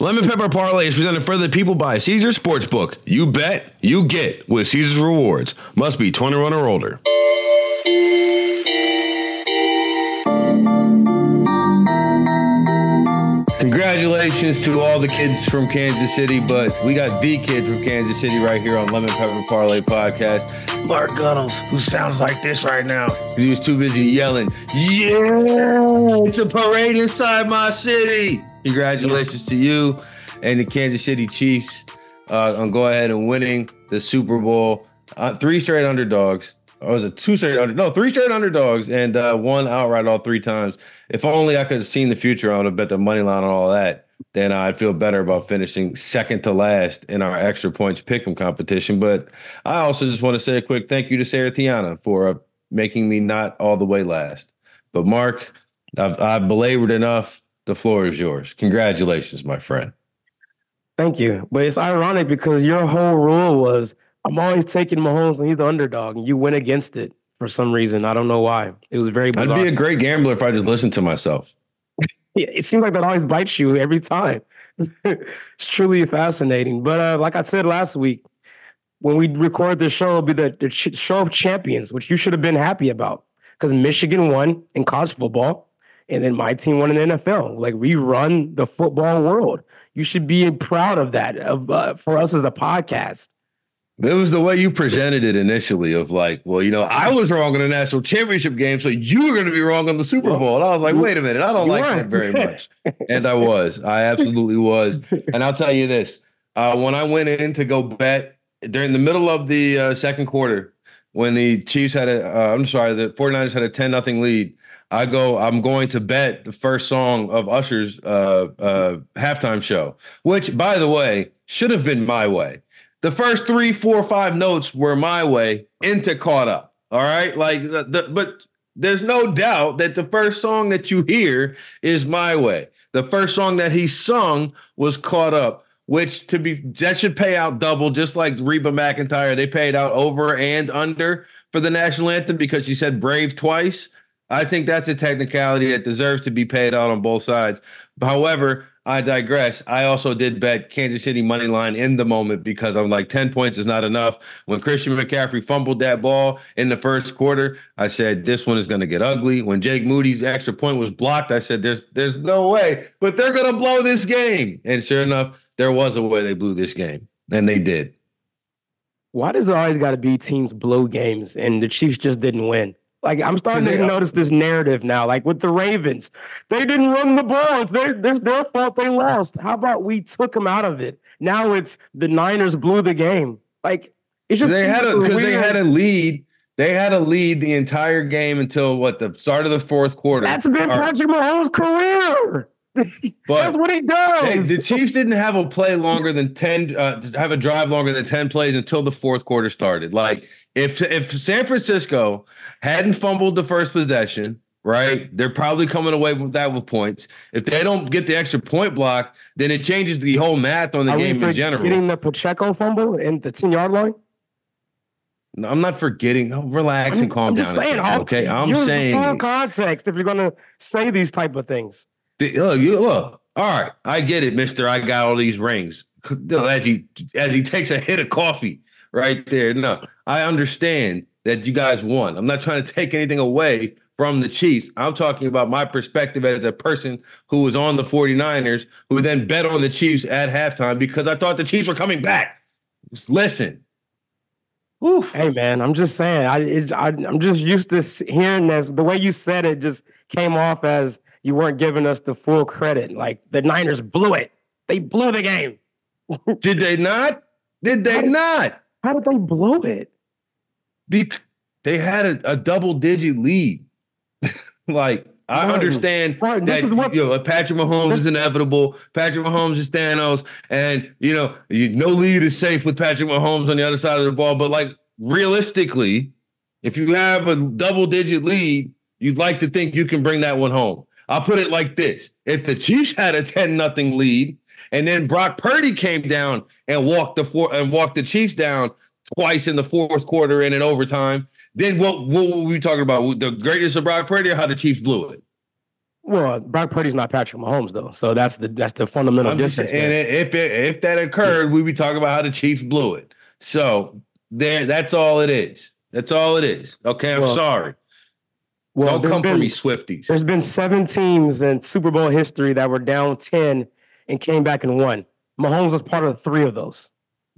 Lemon Pepper Parlay is presented for the people by Caesars Sportsbook. You bet, you get with Caesar's Rewards. Must be 21 or older. Congratulations to all the kids from Kansas City, but we got the kid from Kansas City right here on Lemon Pepper Parlay Podcast, Mark Gunnels, who sounds like this right now he was too busy yelling, Yeah, it's a parade inside my city. Congratulations to you and the Kansas City Chiefs uh, on going ahead and winning the Super Bowl. Uh, three straight underdogs. Or was it two straight under? No, three straight underdogs and uh, one outright all three times. If only I could have seen the future, I would have bet the money line on all that. Then I'd feel better about finishing second to last in our extra points pick'em competition. But I also just want to say a quick thank you to Sarah Tiana for uh, making me not all the way last. But Mark, I've, I've belabored enough. The floor is yours. Congratulations, my friend. Thank you. But it's ironic because your whole rule was I'm always taking Mahomes when he's the underdog, and you went against it for some reason. I don't know why. It was very bizarre. I'd be a great gambler if I just listened to myself. yeah, it seems like that always bites you every time. it's truly fascinating. But uh, like I said last week, when we record this show, it'll be the, the show of champions, which you should have been happy about because Michigan won in college football, and then my team won in the NFL. Like we run the football world. You should be proud of that. Of uh, for us as a podcast. It was the way you presented it initially of like, well, you know, I was wrong in the national championship game, so you were going to be wrong on the Super Bowl. And I was like, wait a minute, I don't like that very much. and I was, I absolutely was. And I'll tell you this: uh, when I went in to go bet during the middle of the uh, second quarter, when the Chiefs had a, uh, I'm sorry, the 49ers had a 10 nothing lead. I go, I'm going to bet the first song of Usher's uh, uh, halftime show, which, by the way, should have been my way the first three, four, five notes were my way into caught up. All right. Like the, the, but there's no doubt that the first song that you hear is my way. The first song that he sung was caught up, which to be that should pay out double, just like Reba McEntire. They paid out over and under for the national anthem because she said brave twice. I think that's a technicality that deserves to be paid out on both sides. However, I digress. I also did bet Kansas City money line in the moment because I'm like 10 points is not enough. When Christian McCaffrey fumbled that ball in the first quarter, I said this one is going to get ugly. When Jake Moody's extra point was blocked, I said there's there's no way, but they're going to blow this game. And sure enough, there was a way they blew this game, and they did. Why does it always got to be teams blow games and the Chiefs just didn't win? Like I'm starting to notice this narrative now. Like with the Ravens, they didn't run the ball. It's their, it's their fault they lost. How about we took them out of it? Now it's the Niners blew the game. Like it's just they had a because they had a lead. They had a lead the entire game until what the start of the fourth quarter. That's been Patrick Mahomes' career. But That's what he does. The Chiefs didn't have a play longer than 10 uh, have a drive longer than 10 plays until the fourth quarter started. Like if if San Francisco hadn't fumbled the first possession, right? They're probably coming away with that with points. If they don't get the extra point block, then it changes the whole math on the Are game in general. Getting the Pacheco fumble in the 10 yard line? No, I'm not forgetting. Oh, relax I'm, and calm I'm down. Saying, okay, I'm saying full context if you're going to say these type of things. Look, you look. All right, I get it, Mister. I got all these rings. As he as he takes a hit of coffee right there. No, I understand that you guys won. I'm not trying to take anything away from the Chiefs. I'm talking about my perspective as a person who was on the 49ers, who then bet on the Chiefs at halftime because I thought the Chiefs were coming back. Listen. Oof. Hey man, I'm just saying. I, I I'm just used to hearing this. The way you said it just came off as you weren't giving us the full credit. Like the Niners blew it. They blew the game. did they not? Did they how not? how did they blow it? Be- they had a, a double digit lead. like I Martin, understand Martin, that what, you know Patrick Mahomes is inevitable. Patrick Mahomes is Thanos, and you know you, no lead is safe with Patrick Mahomes on the other side of the ball. But like realistically, if you have a double digit lead, you'd like to think you can bring that one home. I'll put it like this: If the Chiefs had a ten nothing lead, and then Brock Purdy came down and walked the four and walked the Chiefs down twice in the fourth quarter and in overtime, then what? What were we talking about? The greatness of Brock Purdy, or how the Chiefs blew it? Well, Brock Purdy's not Patrick Mahomes though, so that's the that's the fundamental I'm difference. and if it, if that occurred, we'd be talking about how the Chiefs blew it. So there, that's all it is. That's all it is. Okay, I'm Well, sorry. Well, Don't come for me, Swifties. There's been seven teams in Super Bowl history that were down ten and came back and won. Mahomes was part of three of those.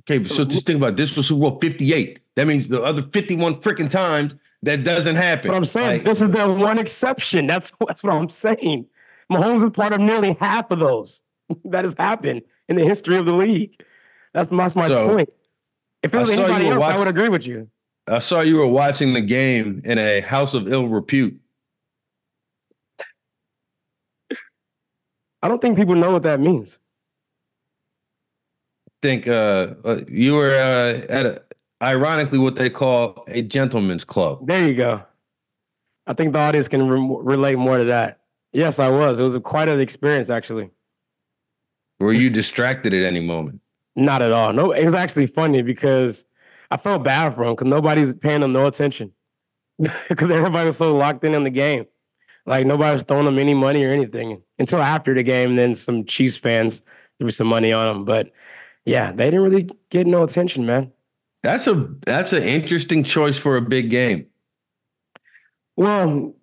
Okay, so just think about it. this was Super Bowl 58. That means the other 51 freaking times that doesn't happen. But I'm saying Like, this is the one exception. That's that's what I'm saying. Mahomes is part of nearly half of those that has happened in the history of the league. That's, that's my So, point. If it was anybody else, I would agree with you. I saw you were watching the game in a house of ill repute. I don't think people know what that means. think uh, uh, you were uh, at a, ironically what they call a gentleman's club. There you go. I think the audience can re- relate more to that. Yes, I was. It was a, quite an experience, actually. Were you distracted at any moment? Not at all. No, it was actually funny because I felt bad for him because nobody's paying him no attention because everybody was so locked in on the game. Like nobody was throwing him any money or anything until after the game. Then some Chiefs fans threw some money on him, but yeah, they didn't really get no attention, man. That's a that's an interesting choice for a big game. Well,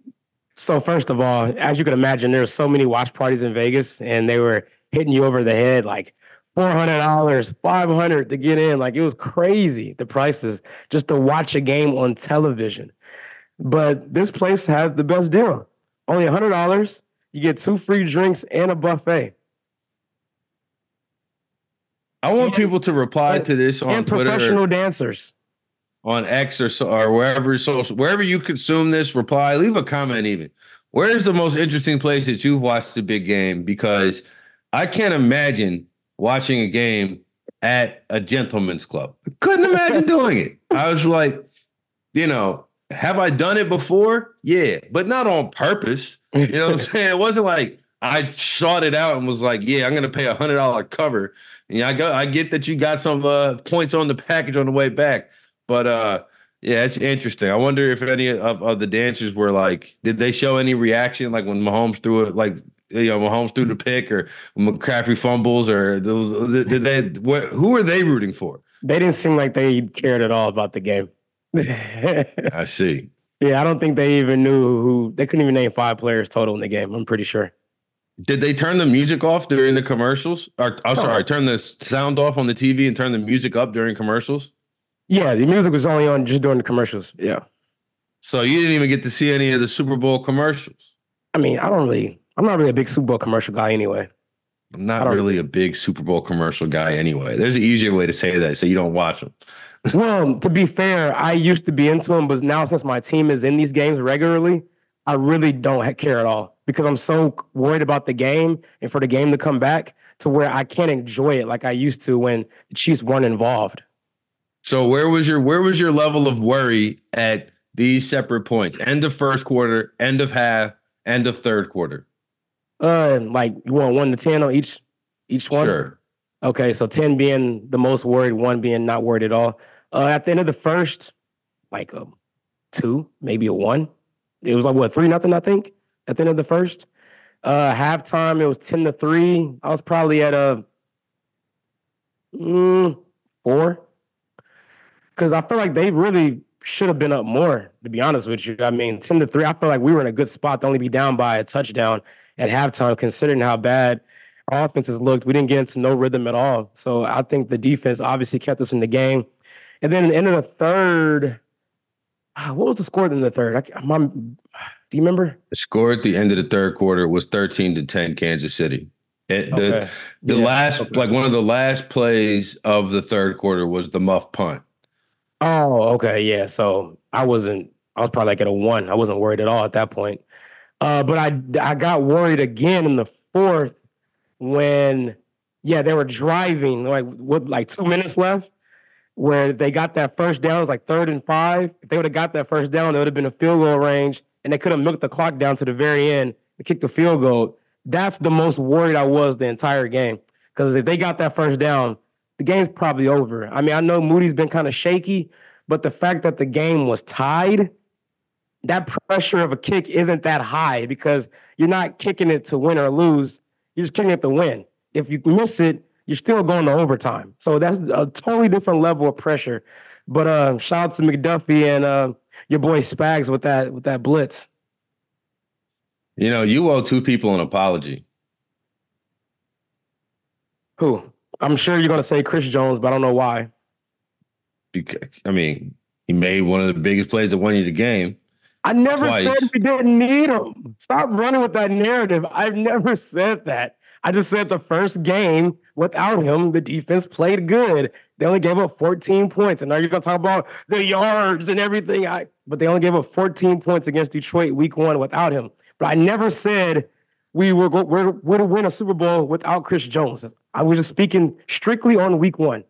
so first of all, as you can imagine, there's so many watch parties in Vegas, and they were hitting you over the head like four hundred dollars, five hundred to get in. Like it was crazy the prices just to watch a game on television. But this place had the best deal. Only hundred dollars, you get two free drinks and a buffet, I want And- people to reply and- to this on and Twitter, professional or dancers. on X, or so, or wherever social wherever you consume this. Reply, leave a comment. Even where is the most interesting place that you've watched a big game? Because I can't imagine watching a game at a gentleman's club. I couldn't imagine doing it. I was like, you know, have I done it before? Yeah, but not on purpose. You know what I'm saying? It wasn't like I sought it out and was like, yeah, I'm gonna pay a hundred dollar cover. And I go, I get that you got some uh, points on the package on the way back, but uh, yeah, it's interesting. I wonder if any of, of the dancers were like, did they show any reaction like when Mahomes threw it, like you know, Mahomes threw the pick or McCaffrey fumbles or those, did they? What, who are they rooting for? They didn't seem like they cared at all about the game. I see. Yeah, I don't think they even knew who. They couldn't even name five players total in the game. I'm pretty sure. Did they turn the music off during the commercials? Or I'm sorry, turn the sound off on the TV and turn the music up during commercials? Yeah, the music was only on just during the commercials. Yeah, So you didn't even get to see any of the Super Bowl commercials. I mean, I don't really. I'm not really a big Super Bowl commercial guy anyway. I'm not really a big Super Bowl commercial guy anyway. There's an easier way to say that, so you don't watch them. well, to be fair, I used to be into them, but now since my team is in these games regularly, I really don't care at all because I'm so worried about the game and for the game to come back to where I can't enjoy it like I used to when the Chiefs weren't involved. So where was your where was your level of worry at these separate points? End of first quarter, end of half, end of third quarter. Uh, like you want one to ten on each each one. Sure. Okay, so 10 being the most worried, one being not worried at all. Uh, at the end of the first, like a two, maybe a one. It was like what, three nothing, I think, at the end of the first. Uh halftime, it was 10 to 3. I was probably at a mm, four. Because I feel like they really should have been up more, to be honest with you. I mean, 10 to 3, I feel like we were in a good spot to only be down by a touchdown at halftime, considering how bad our offenses looked. We didn't get into no rhythm at all. So I think the defense obviously kept us in the game. And then at the end of the third, ah, what was the score in the third? I, my, do you remember? The score at the end of the third quarter was 13 to 10 Kansas City. It, the Okay. the Yeah, last okay. like one of the last plays of the third quarter was the muff punt. Oh, okay, yeah. So I wasn't. I was probably like at a one. I wasn't worried at all at that point. Uh, but I I got worried again in the fourth when yeah they were driving like like two minutes left where they got that first down. It was like third and five. If they would have got that first down, it would have been a field goal range, and they could have milked the clock down to the very end and kicked the field goal. That's the most worried I was the entire game because if they got that first down, the game's probably over. I mean, I know Moody's been kind of shaky, but the fact that the game was tied, that pressure of a kick isn't that high because you're not kicking it to win or lose. You're just kicking it to win. If you miss it, you're still going to overtime. So that's a totally different level of pressure. But uh, shout out to McDuffie and uh, your boy Spags with that with that blitz. You know, you owe two people an apology. Who? I'm sure you're going to say Chris Jones, but I don't know why. Because, I mean, he made one of the biggest plays that won you the game. I never twice. said we didn't need him. Stop running with that narrative. I've never said that. I just said the first game without him, the defense played good. They only gave up 14 points. And now you're gonna talk about the yards and everything. I but they only gave up 14 points against Detroit week one without him. But I never said we were go, we're, we're to win a Super Bowl without Chris Jones. I was just speaking strictly on week one.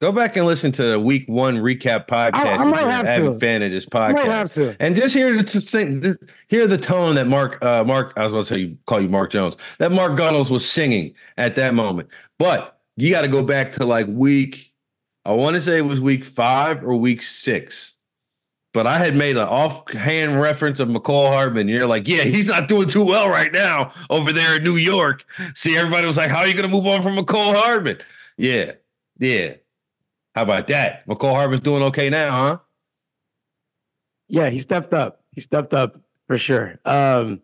Go back and listen to the week one recap podcast. I, I might have to. Fan of this podcast. I might have to. And just hear to sing this, hear the tone that Mark uh, Mark I was going to say you call you Mark Jones that Mark Gunnels was singing at that moment. But you got to go back to like week. I want to say it was week five or week six. But I had made an offhand reference of Mecole Hardman. You're like, yeah, he's not doing too well right now over there in New York. See, everybody was like, how are you going to move on from Mecole Hardman? Yeah, yeah. How about that? Mecole Hardman's doing okay now, huh? Yeah, he stepped up. He stepped up for sure. Um,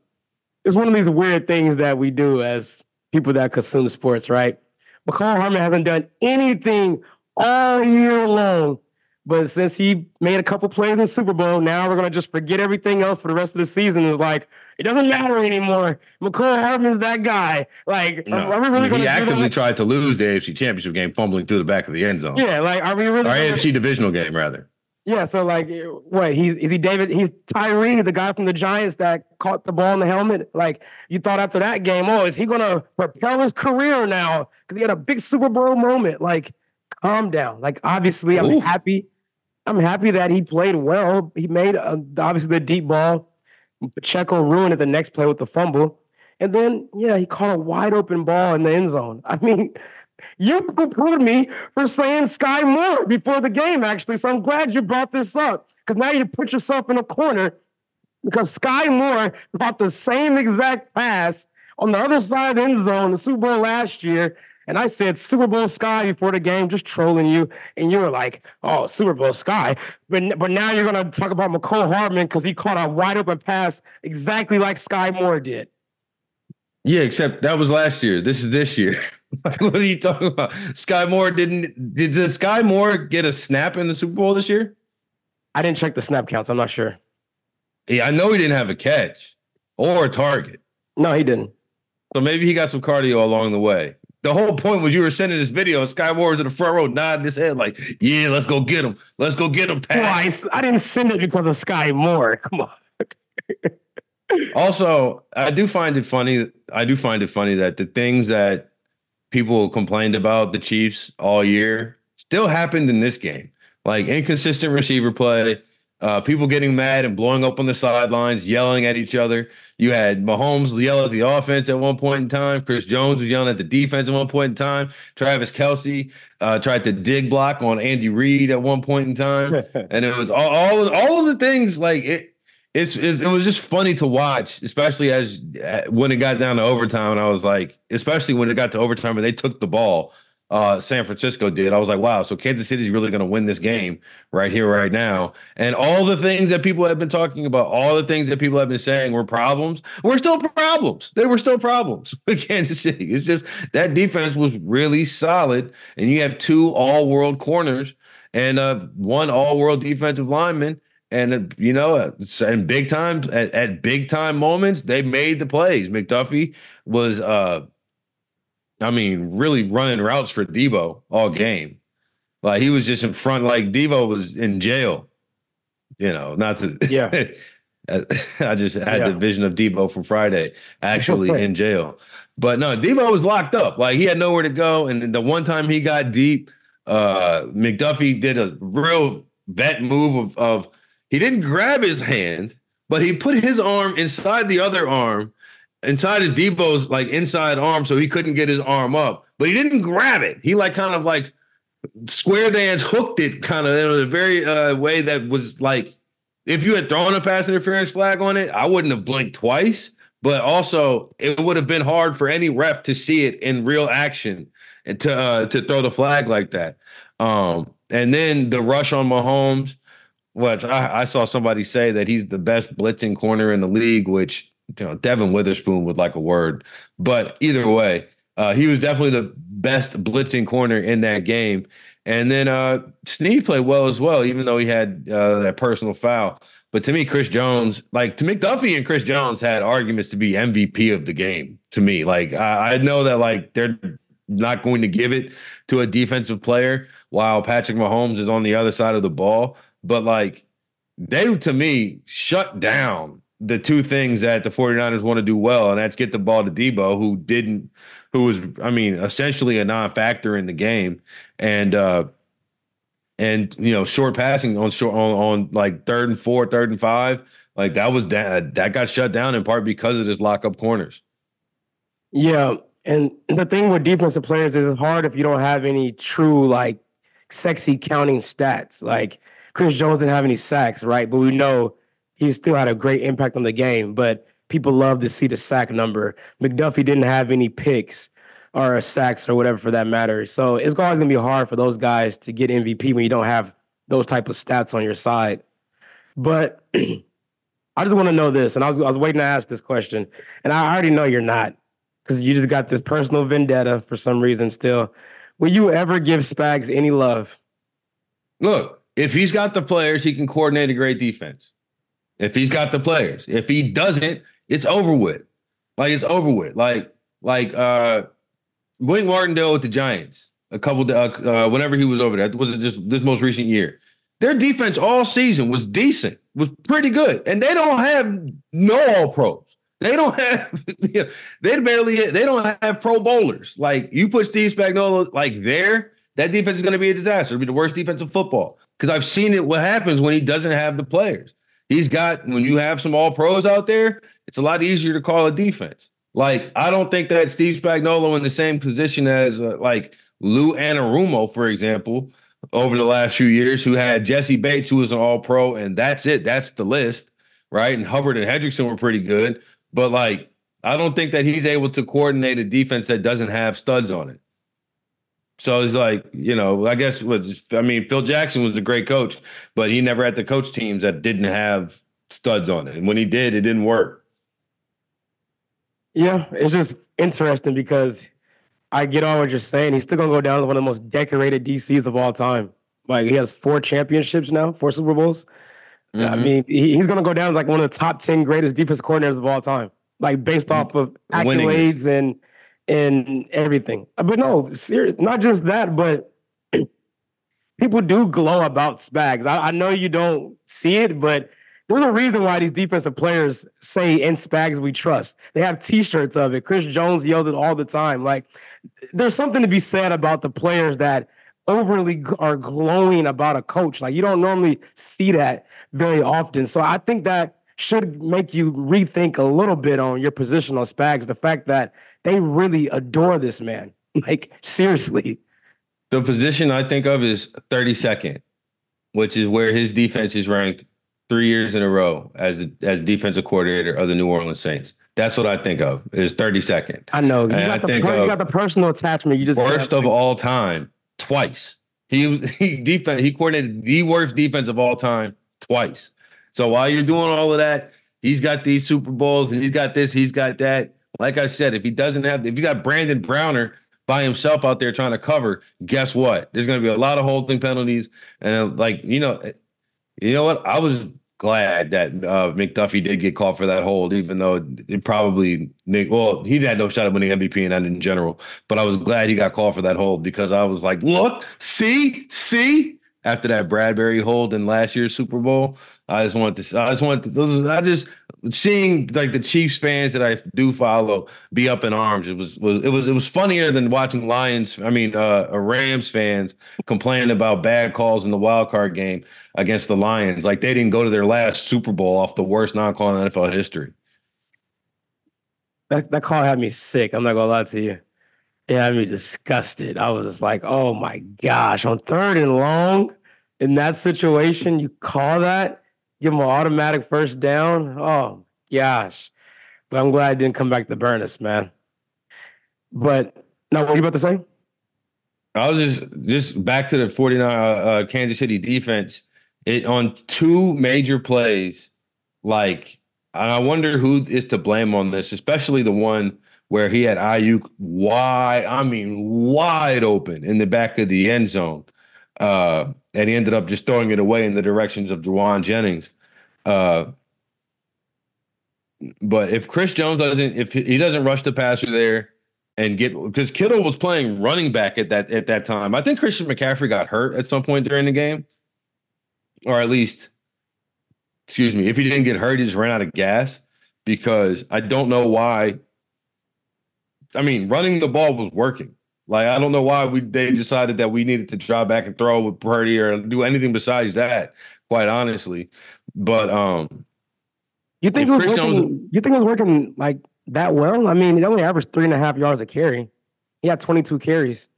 it's one of these weird things that we do as people that consume sports, right? Mecole Hardman hasn't done anything all year long. But since he made a couple plays in the Super Bowl, now we're gonna just forget everything else for the rest of the season. It's like it doesn't matter anymore. Mecole Hardman's that guy. Like, no. are, we really going to? He actively tried to lose the AFC Championship game, fumbling through the back of the end zone. Yeah, like, are we really? Our AFC divisional game, rather. Yeah, so like, what? He's is he David? He's Tyree, the guy from the Giants that caught the ball in the helmet. Like, you thought after that game, oh, is he gonna propel his career now? Because he had a big Super Bowl moment. Like, calm down. Like, obviously, I'm Oof. happy. I'm happy that he played well. He made uh, obviously the deep ball Pacheco ruined it the next play with the fumble. And then, yeah, he caught a wide open ball in the end zone. I mean, you poo me for saying Sky Moore before the game, actually. So I'm glad you brought this up because now you put yourself in a corner because Sky Moore caught the same exact pass on the other side of the end zone, the Super Bowl last year, and I said Super Bowl Sky before the game, just trolling you. And you were like, oh, Super Bowl Sky. But, but now you're going to talk about Mecole Hardman because he caught a wide open pass exactly like Sky Moore did. Yeah, except that was last year. This is this year. what are you talking about? Sky Moore didn't did, did Sky Moore get a snap in the Super Bowl this year? I didn't check the snap counts. I'm not sure. Yeah, I know he didn't have a catch or a target. No, he didn't. So maybe he got some cardio along the way the whole point was you were sending this video. Sky Moore in the front row, nodding his head like, "Yeah, let's go get him. Let's go get him." Twice. I didn't send it because of Sky Moore. Come on. also, I do find it funny. I do find it funny that the things that people complained about the Chiefs all year still happened in this game, like inconsistent receiver play uh, people getting mad and blowing up on the sidelines, yelling at each other. You had Mahomes yell at the offense at one point in time. Chris Jones was yelling at the defense at one point in time. Travis Kelce uh, tried to dig block on Andy Reid at one point in time, and it was all all of, all of the things like it. It's, it's, it was just funny to watch, especially as uh, when it got down to overtime. And I was like, especially when it got to overtime and they took the ball uh, San Francisco did. I was like, wow, so Kansas City is really going to win this game right here, right now. And all the things that people have been talking about, all the things that people have been saying were problems, were still problems. They were still problems with Kansas City. It's just that defense was really solid. And you have two all world corners and uh, one all world defensive lineman. And uh, you know, and big time, at, at big time moments, they made the plays. McDuffie was uh I mean, really running routes for Deebo all game. Like he was just in front, like Deebo was in jail. You know, not to yeah. I just had yeah. the vision of Deebo from Friday actually in jail. But no, Deebo was locked up. Like he had nowhere to go. And the one time he got deep, uh McDuffie did a real vet move of, of he didn't grab his hand, but he put his arm inside the other arm inside of Deebo's like inside arm, so he couldn't get his arm up. But he didn't grab it. He like kind of like square dance hooked it kind of in a very uh, way that was like if you had thrown a pass interference flag on it, I wouldn't have blinked twice. But also, it would have been hard for any ref to see it in real action and to uh, to throw the flag like that. Um, and then the rush on Mahomes, which I, I, saw somebody say that he's the best blitzing corner in the league, which you know Devon Witherspoon would like a word. But either way, uh, he was definitely the best blitzing corner in that game. And then uh, Sneed played well as well, even though he had uh, that personal foul. But to me, Chris Jones, like to McDuffie and Chris Jones had arguments to be MVP of the game. To me, like I, I know that like they're not going to give it to a defensive player while Patrick Mahomes is on the other side of the ball. But like they, to me, shut down the two things that the 49ers want to do well, and that's get the ball to Deebo, who didn't, who was, I mean, essentially a non-factor in the game, and uh and you know, short passing on short on, on like third and four, third and five, like that was that that got shut down in part because of his lockup corners. Yeah, and the thing with defensive players is it's hard if you don't have any true like sexy counting stats. Like Chris Jones didn't have any sacks, right? But we know he still had a great impact on the game. But people love to see the sack number. McDuffie didn't have any picks or sacks or whatever for that matter. So it's always gonna be hard for those guys to get MVP when you don't have those type of stats on your side. But I just want to know this, and I was I was waiting to ask this question, and I already know you're not because you just got this personal vendetta for some reason. Still, will you ever give Spags any love? Look, if he's got the players, he can coordinate a great defense. If he's got the players, if he doesn't, it's over with. Like it's over with. Like like uh Wink Martindale with the Giants a couple uh, uh, whenever he was over there. Was it just this most recent year? Their defense all season was decent, was pretty good, and they don't have no all pros. They don't have you know, they barely they don't have pro bowlers. Like you put Steve Spagnuolo like there, that defense is going to be a disaster. It'll be the worst defense of football because I've seen it. What happens when he doesn't have the players? He's got when you have some all pros out there, it's a lot easier to call a defense. Like I don't think that Steve Spagnuolo in the same position as uh, like Lou Anarumo, for example, over the last few years, who had Jessie Bates, who was an All Pro, and that's it. That's the list, right? And Hubbard and Hendrickson were pretty good, but like I don't think that he's able to coordinate a defense that doesn't have studs on it. So it's like, you know, I guess what I mean, Phil Jackson was a great coach, but he never had to coach teams that didn't have studs on it. And when he did, it didn't work. Yeah, it's just interesting because I get on what you're saying. He's still gonna go down as one of the most decorated DCs of all time. Like he has four championships now, four Super Bowls. Mm-hmm. I mean, he, he's gonna go down as like one of the top ten greatest defense coordinators of all time. Like based off of accolades and and everything. Uh, but no, serious, not just that, but people do glow about Spags. I, I know you don't see it, but there's a reason why these defensive players say in Spags we trust. They have T-shirts of it. Chris Jones yelled it all the time. Like there's something to be said about the players that overly are glowing about a coach. Like you don't normally see that very often. So I think that should make you rethink a little bit on your position on Spags. The fact that they really adore this man. Like seriously. The position I think of is 32nd, which is where his defense is ranked three years in a row as as defensive coordinator of the New Orleans Saints. That's what I think of is 32nd. I know. You got, the, you got the personal attachment. You just worst of all time twice. He was he defense he coordinated the worst defense of all time twice. So while you're doing all of that, he's got these Super Bowls and he's got this, he's got that. Like I said, if he doesn't have, if you got Brandon Browner by himself out there trying to cover, guess what? There's going to be a lot of holding penalties, and like you know, you know what? I was glad that uh, McDuffie did get called for that hold, even though it probably well he had no shot at winning MVP and that in general. But I was glad he got called for that hold because I was like, look, see, see. After that Bradbury hold in last year's Super Bowl, I just want to. I just want to. Those. I just seeing like the Chiefs fans that I do follow be up in arms. It was was it was it was funnier than watching Lions. I mean, uh, Rams fans complaining about bad calls in the wild card game against the Lions. Like they didn't go to their last Super Bowl off the worst non-call in NFL history. That that call had me sick. I'm not gonna lie to you. It had me disgusted. I was like, oh my gosh, on third and long in that situation, you call that give him an automatic first down. Oh gosh. But I'm glad I didn't come back to burn us, man. But now what are you about to say? I was just just back to the 49 uh, uh, Kansas City defense. It on two major plays, like I wonder who is to blame on this, especially the one where he had Aiyuk wide, I mean wide open in the back of the end zone. Uh, and he ended up just throwing it away in the directions of Jauan Jennings. Uh, but if Chris Jones doesn't, if he doesn't rush the passer there and get because Kittle was playing running back at that at that time. I think Christian McCaffrey got hurt at some point during the game, or at least, excuse me, if he didn't get hurt, he just ran out of gas because I don't know why. I mean, running the ball was working. Like I don't know why we they decided that we needed to drop back and throw with Purdy or do anything besides that. Quite honestly, but um, you think it was working, Jones, you think it was working like that well? I mean, he only averaged three and a half yards a carry. He had twenty two carries.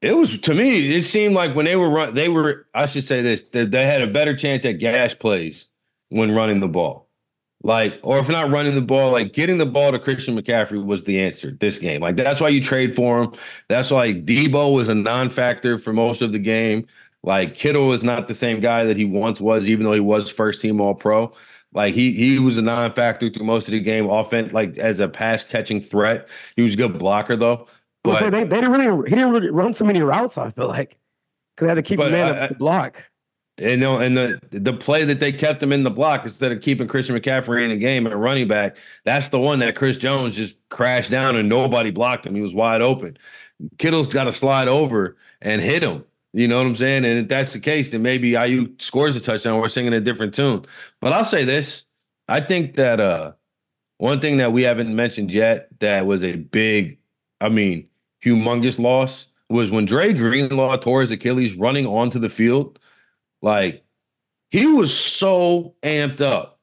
It was to me. It seemed like when they were run, they were. I should say this: they, they had a better chance at gas plays when running the ball. Like, or if not running the ball, like getting the ball to Christian McCaffrey was the answer this game. Like, that's why you trade for him. That's why Deebo was a non factor for most of the game. Like, Kittle is not the same guy that he once was, even though he was first team All Pro. Like, he he was a non factor through most of the game, offense, like as a pass catching threat. He was a good blocker, though. But, so they, they didn't really, he didn't really run so many routes, I feel like, because they had to keep the man up the block. You know, and the the play that they kept him in the block instead of keeping Christian McCaffrey in the game at running back, that's the one that Chris Jones just crashed down and nobody blocked him. He was wide open. Kittle's got to slide over and hit him. You know what I'm saying? And if that's the case, then maybe Aiyuk scores a touchdown. We're singing a different tune. But I'll say this: I think that uh, one thing that we haven't mentioned yet that was a big, I mean, humongous loss was when Dre Greenlaw tore his Achilles running onto the field like he was so amped up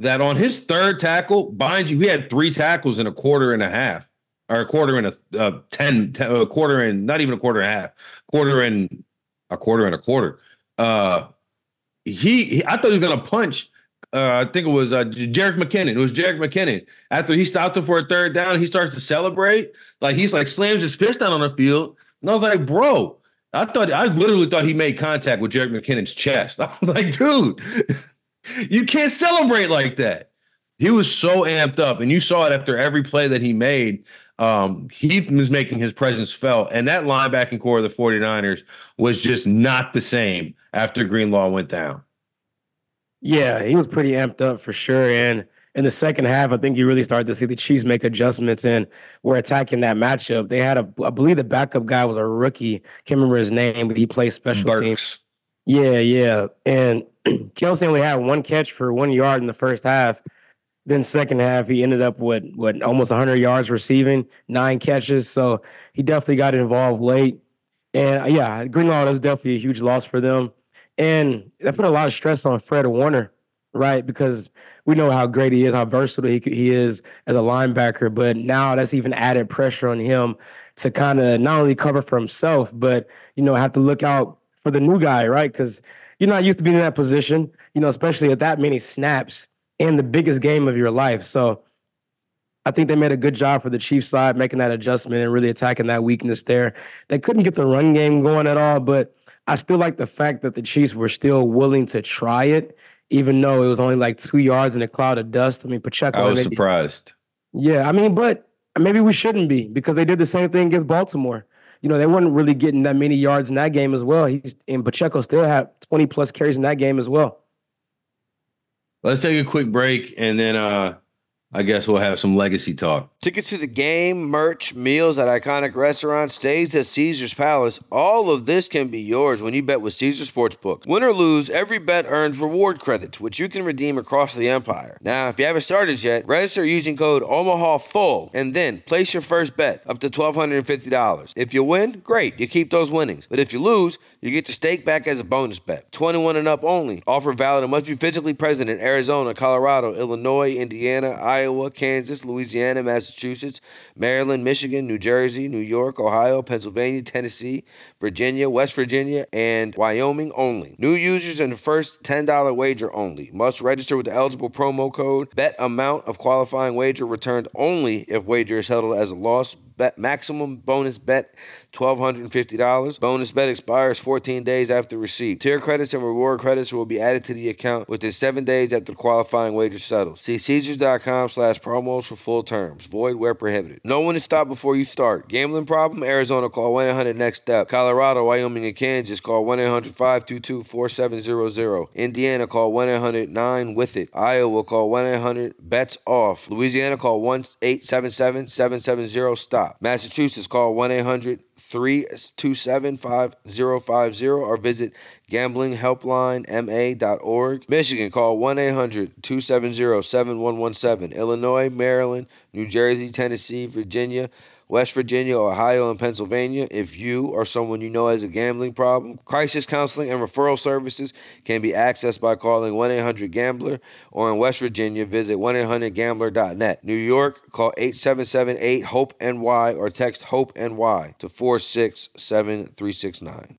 that on his third tackle, mind you, he had three tackles in a quarter and a half, or a quarter and a uh, a quarter and not even a quarter and a half, quarter and a quarter and a quarter. Uh, he, he I thought he was gonna punch. Uh, I think it was uh, Jerick McKinnon. It was Jerick McKinnon. After he stopped him for a third down, he starts to celebrate. Like he's like slams his fist down on the field, and I was like, "Bro, I thought I literally thought he made contact with Jerick McKinnon's chest. I was like, dude, you can't celebrate like that. He was so amped up, and you saw it after every play that he made. Um, he was making his presence felt, and that linebacking core of the 49ers was just not the same after Greenlaw went down. Yeah, he was pretty amped up for sure. And in the second half, I think you really started to see the Chiefs make adjustments and were attacking that matchup. They had a, I believe the backup guy was a rookie. Can't remember his name, but he played special Burks. teams. Yeah, yeah. And Kelce only had one catch for one yard in the first half. Then second half, he ended up with what almost 100 yards receiving, nine catches. So he definitely got involved late. And uh, yeah, Greenlaw was definitely a huge loss for them. And that put a lot of stress on Fred Warner, right? Because we know how great he is, how versatile he, he is as a linebacker. But now that's even added pressure on him to kind of not only cover for himself, but you know have to look out for the new guy, right? Because you're not used to being in that position, you know, especially at that many snaps in the biggest game of your life. So I think they made a good job for the Chiefs side, making that adjustment and really attacking that weakness there. They couldn't get the run game going at all, but I still like the fact that the Chiefs were still willing to try it even though it was only like two yards in a cloud of dust. I mean, Pacheco. I was maybe, surprised. Yeah, I mean, but maybe we shouldn't be because they did the same thing against Baltimore. You know, they weren't really getting that many yards in that game as well. He's and Pacheco still had 20 plus carries in that game as well. Let's take a quick break and then uh I guess we'll have some legacy talk. Tickets to the game, merch, meals at iconic restaurants, stays at Caesar's Palace. All of this can be yours when you bet with Caesars Sportsbook. Win or lose, every bet earns reward credits, which you can redeem across the empire. Now, if you haven't started yet, register using code OMAHA Full and then place your first bet up to $1,250. If you win, great, you keep those winnings. But if you lose, you get the stake back as a bonus bet. 21 and up only. Offer valid and must be physically present in Arizona, Colorado, Illinois, Indiana, Iowa Kansas, Louisiana, Massachusetts, Maryland, Michigan, New Jersey, New York, Ohio, Pennsylvania, Tennessee, Virginia, West Virginia, and Wyoming only. New users and the first $10 wager only. Must register with the eligible promo code. Bet amount of qualifying wager returned only if wager is held as a loss bet maximum bonus bet $1,250. Bonus bet expires 14 days after receipt. Tier credits and reward credits will be added to the account within seven days after qualifying wager settles. See Caesars.com slash promos for full terms. Void where prohibited. No one to stop before you start. Gambling problem? Arizona call 1-800-NEXT STEP. Colorado, Wyoming, and Kansas call 1-800-522-4700. Indiana call 1-800-9-WITH-IT. Iowa call 1-800-BETS-OFF. Louisiana call 1-877-770-STOP. Massachusetts, call 1 800 327 5050 or visit gamblinghelplinema.org. Michigan, call 1 800 270 7117. Illinois, Maryland, New Jersey, Tennessee, Virginia, West Virginia, Ohio, and Pennsylvania. If you or someone you know has a gambling problem, crisis counseling and referral services can be accessed by calling 1 800 Gambler or in West Virginia, visit 1 800 Gambler.net. New York, call 877 8 HOPE NY or text HOPE NY to 467369.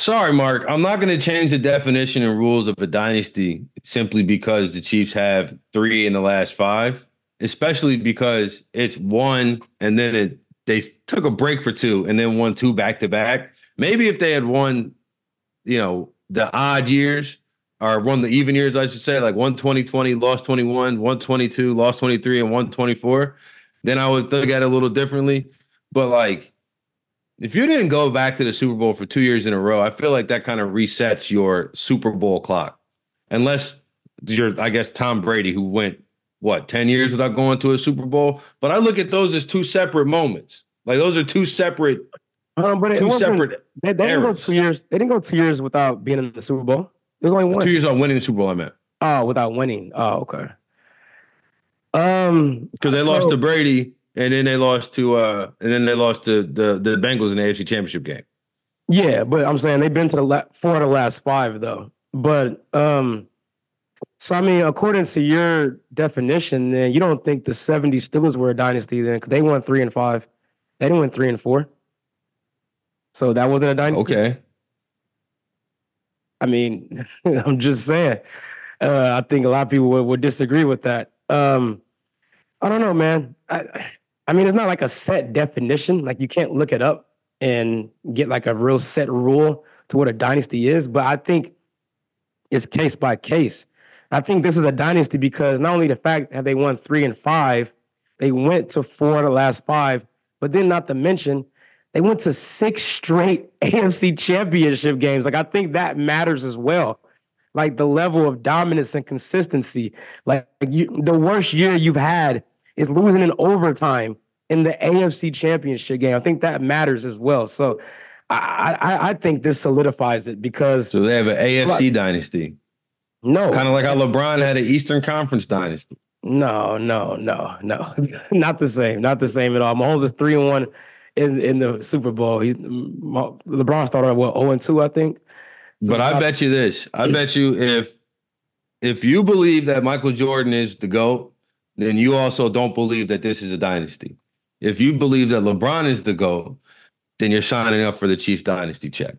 Sorry, Mark. I'm not going to change the definition and rules of a dynasty simply because the Chiefs have three in the last five, especially because it's one and then it they took a break for two and then won two back to back. Maybe if they had won, you know, the odd years or won the even years, I should say, like one 2020, lost 21, 122, lost 23, and 124, then I would look at it a little differently. But like if you didn't go back to the Super Bowl for two years in a row, I feel like that kind of resets your Super Bowl clock. Unless you're, I guess, Tom Brady, who went, what, 10 years without going to a Super Bowl? But I look at those as two separate moments. Like those are two separate, um, but two separate. They, they didn't go two years. They didn't go two years without being in the Super Bowl. There's only one. Two years without winning the Super Bowl, I meant. Oh, without winning. Oh, okay. Um, because they so, lost to Brady and then they lost to uh and then they lost to the the Bengals in the AFC Championship game. Yeah, but I'm saying they've been to the la- four of the last five though. But um so I mean, according to your definition, then you don't think the 70 Steelers were a dynasty then because they won three and five. They didn't win three and four. So that wasn't a dynasty. Okay. I mean, I'm just saying. Uh, I think a lot of people would, would disagree with that. Um, I don't know, man. I, I mean, it's not like a set definition. Like you can't look it up and get like a real set rule to what a dynasty is. But I think it's case by case. I think this is a dynasty because not only the fact that they won three and five, they went to four of the last five, but then not to mention they went to six straight AFC championship games. Like I think that matters as well. Like the level of dominance and consistency. Like you, the worst year you've had is losing in overtime in the AFC Championship game. I think that matters as well. So I, I, I think this solidifies it because so they have an AFC like, dynasty. No, kind of like how LeBron had an Eastern Conference dynasty. No, no, no, no, not the same. Not the same at all. Mahomes is three and one in in the Super Bowl. He's LeBron started what zero and two, I think. So but I bet you this. I bet you if if you believe that Michael Jordan is the GOAT, then you also don't believe that this is a dynasty. If you believe that LeBron is the GOAT, then you're signing up for the Chiefs dynasty check.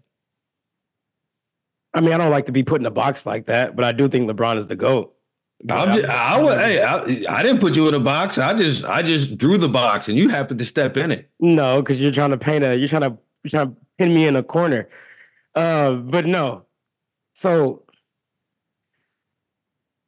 I mean, I don't like to be put in a box like that, but I do think LeBron is the GOAT. I'm just, I would, hey, I, I, didn't put you in a box. I just, I just drew the box, and you happened to step in it. No, because you're trying to paint a, you're trying to, you're trying to pin me in a corner. Uh, but no. So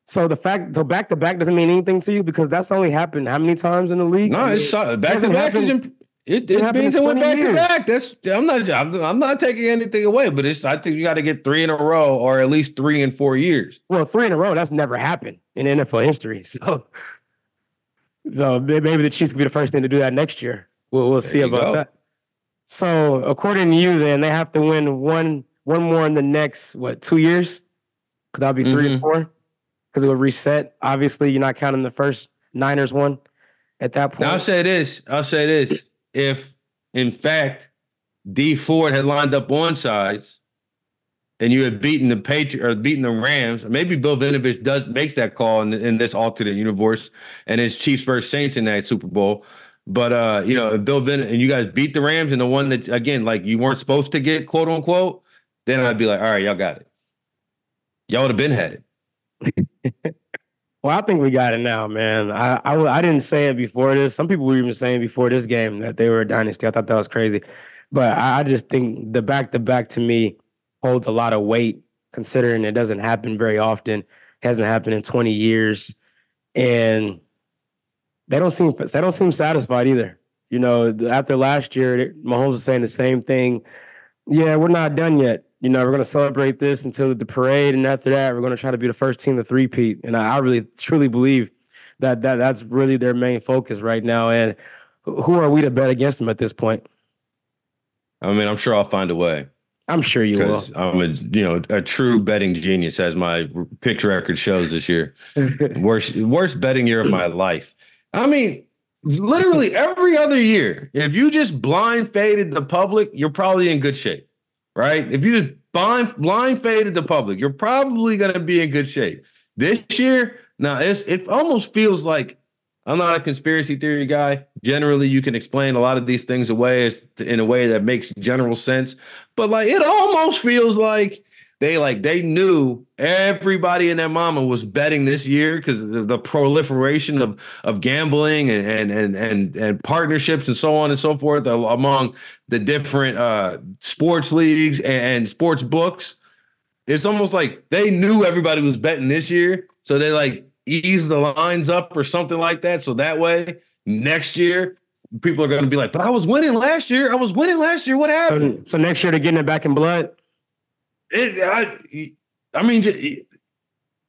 so the fact, so back to back doesn't mean anything to you because that's only happened how many times in the league? No, it's back to back is imp- It, it means it went back years. to back. That's I'm not I'm, I'm, not taking anything away, but it's I think you got to get three in a row or at least three in four years. Well, three in a row that's never happened in NFL history. So, so maybe the Chiefs could be the first thing to do that next year. We'll we'll see about go. that. So, according to you, then they have to win one one more in the next what two years? Because that'll be 3 mm-hmm. and four. Because it would reset. Obviously, you're not counting the first Niners one at that point. Now, I'll say this. I'll say this if in fact Dee Ford had lined up on sides and you had beaten the Patriot or beaten the Rams, maybe Bill Vinovich does makes that call in, in this alternate universe and it's Chiefs versus Saints in that Super Bowl. But uh, you know, if Bill Vin and you guys beat the Rams and the one that again, like you weren't supposed to get, quote unquote, then I'd be like, all right, y'all got it. Y'all would have been headed. Well, I think we got it now, man. I, I, I didn't say it before this. Some people were even saying before this game that they were a dynasty. I thought that was crazy, but I, I just think the back to back to me holds a lot of weight, considering it doesn't happen very often. It hasn't happened in 20 years, and they don't seem they don't seem satisfied either. You know, after last year, Mahomes was saying the same thing. Yeah, we're not done yet you know, we're going to celebrate this until the parade, and after that, we're going to try to be the first team to three-peat. And I, I really, truly believe that that that's really their main focus right now. And who are we to bet against them at this point? I mean, I'm sure I'll find a way. I'm sure you will. I'm a you know a true betting genius, as my picture record shows this year. worst worst betting year of my life. I mean, literally every other year, if you just blind faded the public, you're probably in good shape right? If you just blind blind faded the public, you're probably going to be in good shape. This year, now it's it almost feels like I'm not a conspiracy theory guy. Generally, you can explain a lot of these things away as, in a way that makes general sense, but like it almost feels like they like they knew everybody and their mama was betting this year because of the proliferation of of gambling and and and and, and partnerships and so on and so forth among the different uh, sports leagues and sports books. It's almost like they knew everybody was betting this year, so they like ease the lines up or something like that. So that way, next year people are going to be like, "But I was winning last year. I was winning last year. What happened?" So, so next year they're getting it back in blood. It, I, I mean, just,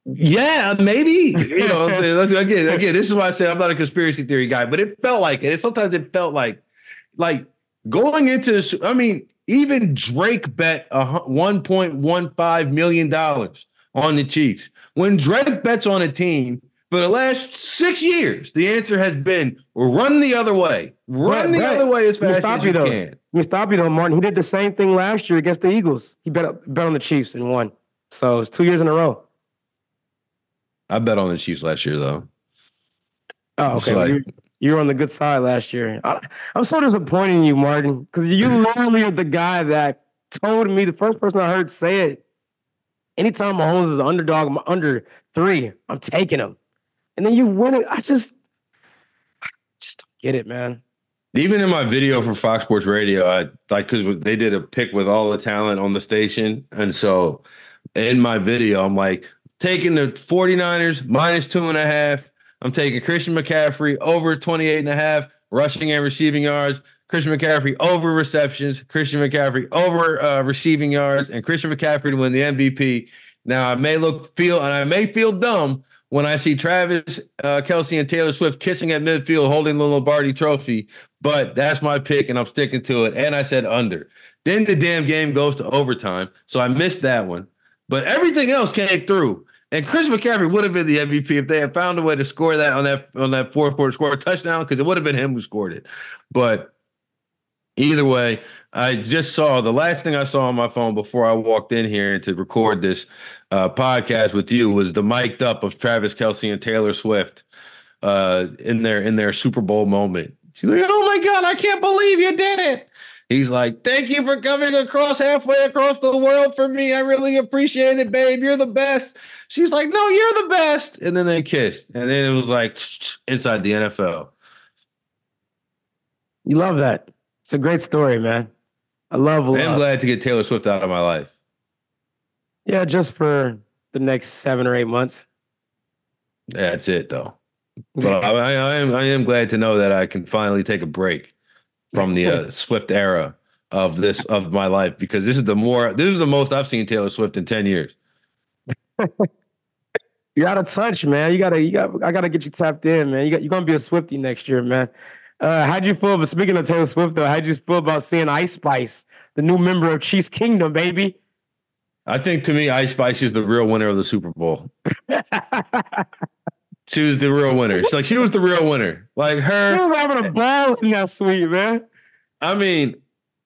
yeah, maybe. You know, I'm saying? again, again, this is why I say I'm not a conspiracy theory guy, but it felt like it. Sometimes it felt like, like going into this. I mean, even Drake bet a 1.15 million dollars on the Chiefs. When Drake bets on a team for the last six years, the answer has been run the other way, run right, the right. other way as fast as you though. can. Let me stop you though, Martin. He did the same thing last year against the Eagles. He bet bet on the Chiefs and won. So it's two years in a row. I bet on the Chiefs last year though. Oh, okay. Like, you, you were on the good side last year. I, am so disappointed in you, Martin, because you literally are the guy that told me the first person I heard say it. Anytime Mahomes is an underdog, I'm under three, I'm taking him. And then you win it. I just, I just don't get it, man. Even in my video for Fox Sports Radio, I like because they did a pick with all the talent on the station. And so in my video, I'm like taking the 49ers minus two and a half. I'm taking Christian McCaffrey over 28 and a half rushing and receiving yards. Christian McCaffrey over receptions. Christian McCaffrey over uh, receiving yards, and Christian McCaffrey to win the MVP. Now I may look feel and I may feel dumb when I see Travis uh, Kelce and Taylor Swift kissing at midfield, holding the Lombardi Trophy. But that's my pick, and I'm sticking to it. And I said under. Then the damn game goes to overtime, so I missed that one. But everything else came through. And Chris McCaffrey would have been the MVP if they had found a way to score that on that on that fourth quarter, score touchdown because it would have been him who scored it. But either way, I just saw the last thing I saw on my phone before I walked in here to record this uh, podcast with you was the mic'd up of Travis Kelce and Taylor Swift uh, in their in their Super Bowl moment. She's like, "Oh my God, I can't believe you did it." He's like, "Thank you for coming across halfway across the world for me. I really appreciate it, babe. You're the best." She's like, "No, you're the best." And then they kissed, and then it was like inside the NFL. You love that. It's a great story, man. I love. It. I'm glad to get Taylor Swift out of my life. Yeah, just for the next seven or eight months. Yeah, that's it though. But I, I, am I am glad to know that I can finally take a break from the uh, Swift era of this of my life because this is the more this is the most I've seen Taylor Swift in 10 years. You're out of touch, man. You gotta, you got, I gotta get you tapped in, man. You got, you're gonna be a Swifty next year, man. Uh, how'd you feel? But speaking of Taylor Swift, though, how'd you feel about seeing Ice Spice, the new member of Chiefs Kingdom, baby? I think to me, Ice Spice is the real winner of the Super Bowl. she was the real winner. She's like she was the real winner. Like her, she was having a ball in that suite, man. I mean,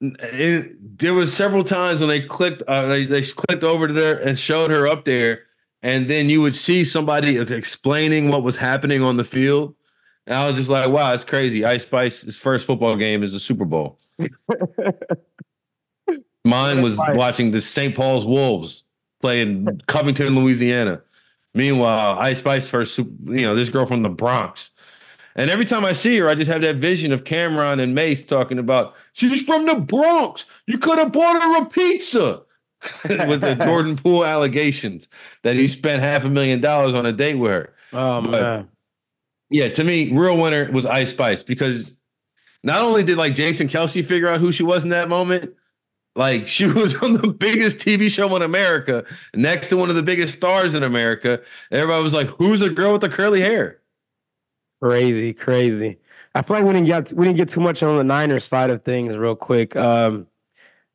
it, there was several times when they clicked, uh, they, they clicked over to there and showed her up there, and then you would see somebody explaining what was happening on the field. And I was just like, wow, it's crazy. Ice Spice's first football game is the Super Bowl. Mine was watching the St. Paul's Wolves play in Covington, Louisiana. Meanwhile, Ice Spice first, you know, this girl from the Bronx. And every time I see her, I just have that vision of Cam'ron and Mase talking about she's from the Bronx. You could have bought her a pizza with the Jordan Poole allegations that he spent half a million dollars on a date with her. Oh but, man. Yeah, to me, real winner was Ice Spice because not only did like Jason Kelce figure out who she was in that moment, like she was on the biggest TV show in America, next to one of the biggest stars in America. Everybody was like, "Who's the girl with the curly hair?" Crazy, crazy. I feel like we didn't get we didn't get too much on the Niners side of things. Real quick, um,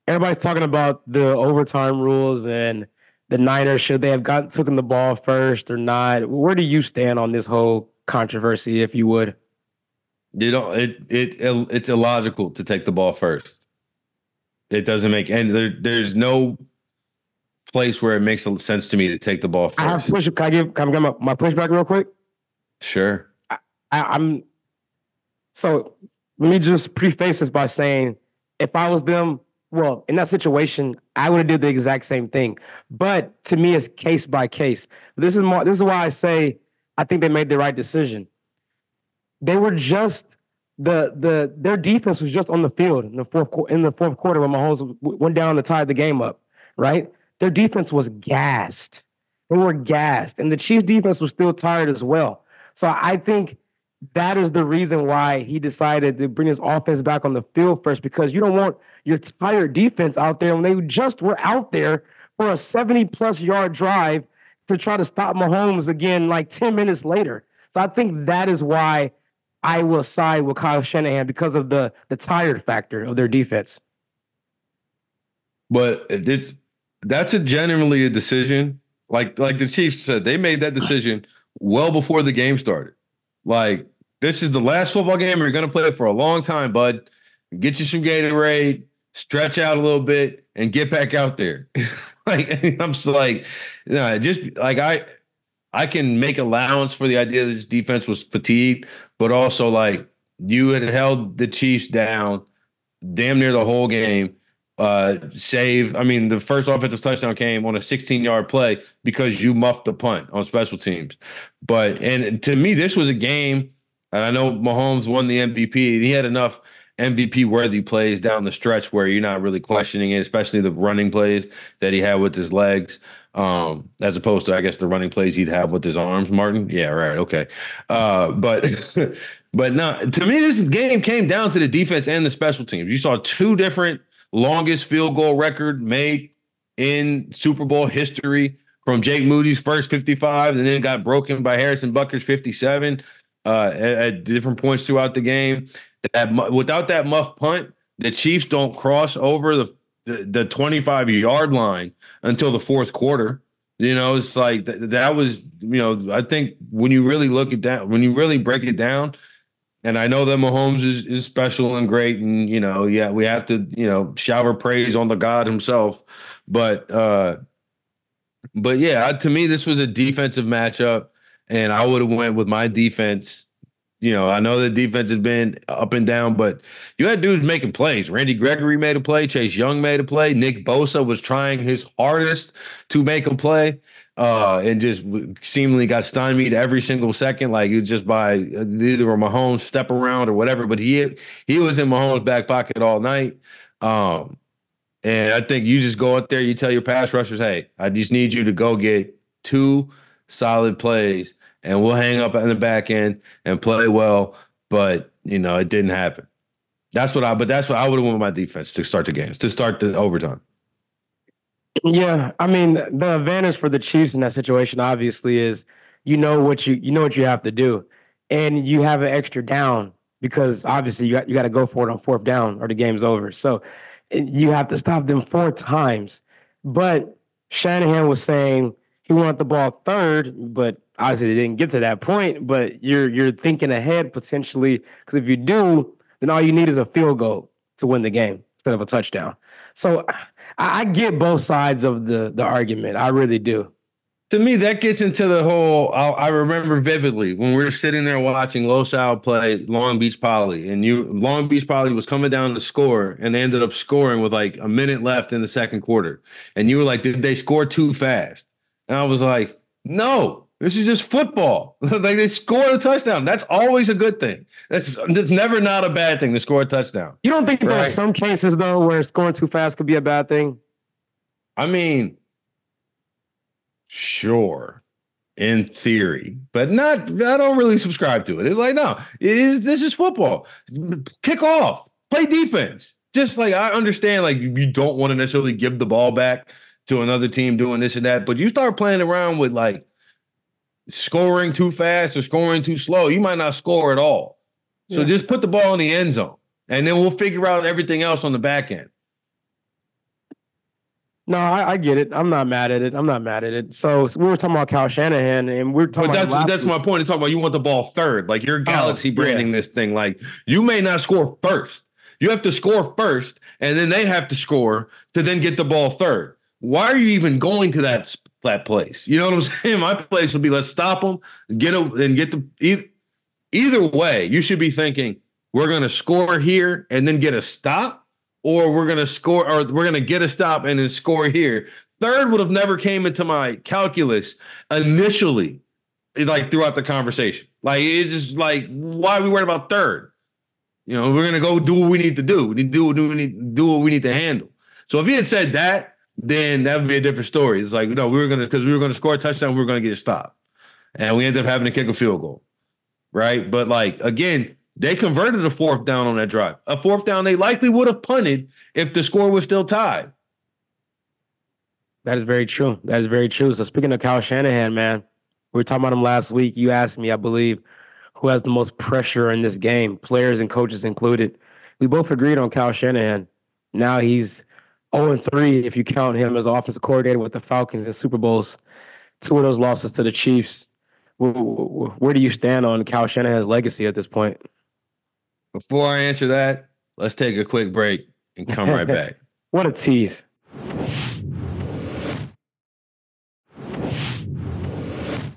everybody's talking about the overtime rules and the Niners should they have gotten taken the ball first or not? Where do you stand on this whole controversy, if you would? You know, it it it's illogical to take the ball first. It doesn't make and there, there's no place where it makes sense to me to take the ball first. I have push. Can I give can I get my, my pushback real quick? Sure. I, I, I'm so let me just preface this by saying if I was them, well, in that situation, I would have did the exact same thing. But to me, it's case by case. This is more. This is why I say I think they made the right decision. They were just the the their defense was just on the field in the fourth in the fourth quarter when Mahomes went down to tie the game up. Right, their defense was gassed. They were gassed, and the Chiefs' defense was still tired as well. So I think that is the reason why he decided to bring his offense back on the field first because you don't want your tired defense out there when they just were out there for a 70 plus yard drive to try to stop Mahomes again like 10 minutes later. So I think that is why I will side with Kyle Shanahan because of the the tired factor of their defense. But this that's a generally a decision. Like like the Chiefs said, they made that decision well before the game started. Like this is the last football game you're going to play for a long time, bud. Get you some Gatorade, stretch out a little bit, and get back out there. like I'm just like, you know, just like I I can make allowance for the idea that this defense was fatigued, but also like you had held the Chiefs down damn near the whole game. Uh, save. I mean, the first offensive touchdown came on a 16 yard play because you muffed the punt on special teams. But and to me, this was a game, and I know Mahomes won the MVP. He had enough MVP worthy plays down the stretch where you're not really questioning it, especially the running plays that he had with his legs, um, as opposed to I guess the running plays he'd have with his arms. Martin, yeah, right, okay, uh, but but no, to me this game came down to the defense and the special teams. You saw two different longest field goal record made in Super Bowl history from Jake Moody's first 55, and then got broken by Harrison Butker's 57 uh, at, at different points throughout the game that without that muff punt, the Chiefs don't cross over the the, the 25 yard line until the fourth quarter. You know, it's like th- that was, you know, I think when you really look at that, when you really break it down, and I know that Mahomes is, is special and great, and you know, yeah, we have to, you know, shower praise on the God himself. But uh but yeah, to me, this was a defensive matchup, and I would have went with my defense you know, I know the defense has been up and down, but you had dudes making plays. Randy Gregory made a play. Chase Young made a play. Nick Bosa was trying his hardest to make a play uh, and just seemingly got stymied every single second. Like it was just by either a Mahomes step around or whatever. But he he was in Mahomes' back pocket all night. Um, and I think you just go out there, you tell your pass rushers, hey, I just need you to go get two solid plays and we'll hang up in the back end and play well. But you know, it didn't happen. That's what I. But that's what I would have wanted my defense to start the games to start the overtime. Yeah, I mean the advantage for the Chiefs in that situation obviously is you know what you you know what you have to do, and you have an extra down because obviously you got you got to go for it on fourth down or the game's over. So you have to stop them four times. But Shanahan was saying he wanted the ball third, but obviously they didn't get to that point. But you're you're thinking ahead potentially because if you do, then all you need is a field goal to win the game instead of a touchdown. So I, I get both sides of the the argument. I really do. To me, that gets into the whole. I, I remember vividly when we were sitting there watching Los Al play Long Beach Poly, and you Long Beach Poly was coming down to score, and they ended up scoring with like a minute left in the second quarter, and you were like, "Did they score too fast?" And I was like, "No, this is just football. like they score a touchdown. That's always a good thing. That's that's never not a bad thing to score a touchdown. You don't think right? there are some cases though where scoring too fast could be a bad thing? I mean, sure, in theory, but not. I don't really subscribe to it. It's like no, it is, this is football. Kick off, play defense. Just like I understand, like you don't want to necessarily give the ball back to another team doing this and that, but you start playing around with like scoring too fast or scoring too slow, you might not score at all. So yeah. just put the ball in the end zone, and then we'll figure out everything else on the back end. No, I, I, get it. I'm not mad at it. I'm not mad at it. So, so we were talking about Kyle Shanahan, and we are talking. But that's that's week. my point. To talk about you want the ball third, like you're oh, Galaxy oh, branding yeah. this thing. Like you may not score first. You have to score first, and then they have to score to then get the ball third. Why are you even going to that that place. You know what I'm saying? My place would be let's stop them, get them, and get the either, either way. You should be thinking we're going to score here and then get a stop, or we're going to score, or we're going to get a stop and then score here. Third would have never came into my calculus initially, like throughout the conversation. Like it's just like why are we worried about third? You know, we're gonna go do what we need to do. We need to do what we need do what we need to handle. So if he had said that, then that would be a different story. It's like, no, we were gonna because we were gonna score a touchdown, we were gonna get a stop. And we ended up having to kick a field goal. Right. But like again, they converted a fourth down on that drive. A fourth down they likely would have punted if the score was still tied. That is very true. That is very true. So speaking of Kyle Shanahan, man, we were talking about him last week. You asked me, I believe, who has the most pressure in this game, players and coaches included. We both agreed on Kyle Shanahan. Now he's 0 and 3 if you count him as offensive coordinator with the Falcons in Super Bowls. Two of those losses to the Chiefs. Where, where do you stand on Kyle Shanahan's legacy at this point? Before I answer that, let's take a quick break and come right back. what a tease.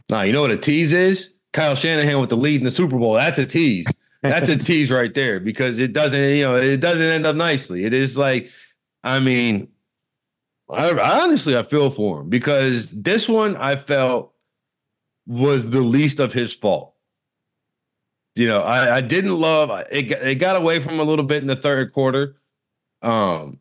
Now, you know what a tease is? Kyle Shanahan with the lead in the Super Bowl. That's a tease. That's a tease right there because it doesn't, you know, it doesn't end up nicely. It is like I mean, I, I honestly I feel for him because this one I felt was the least of his fault. You know, I, I didn't love it. It got away from a little bit in the third quarter. Um,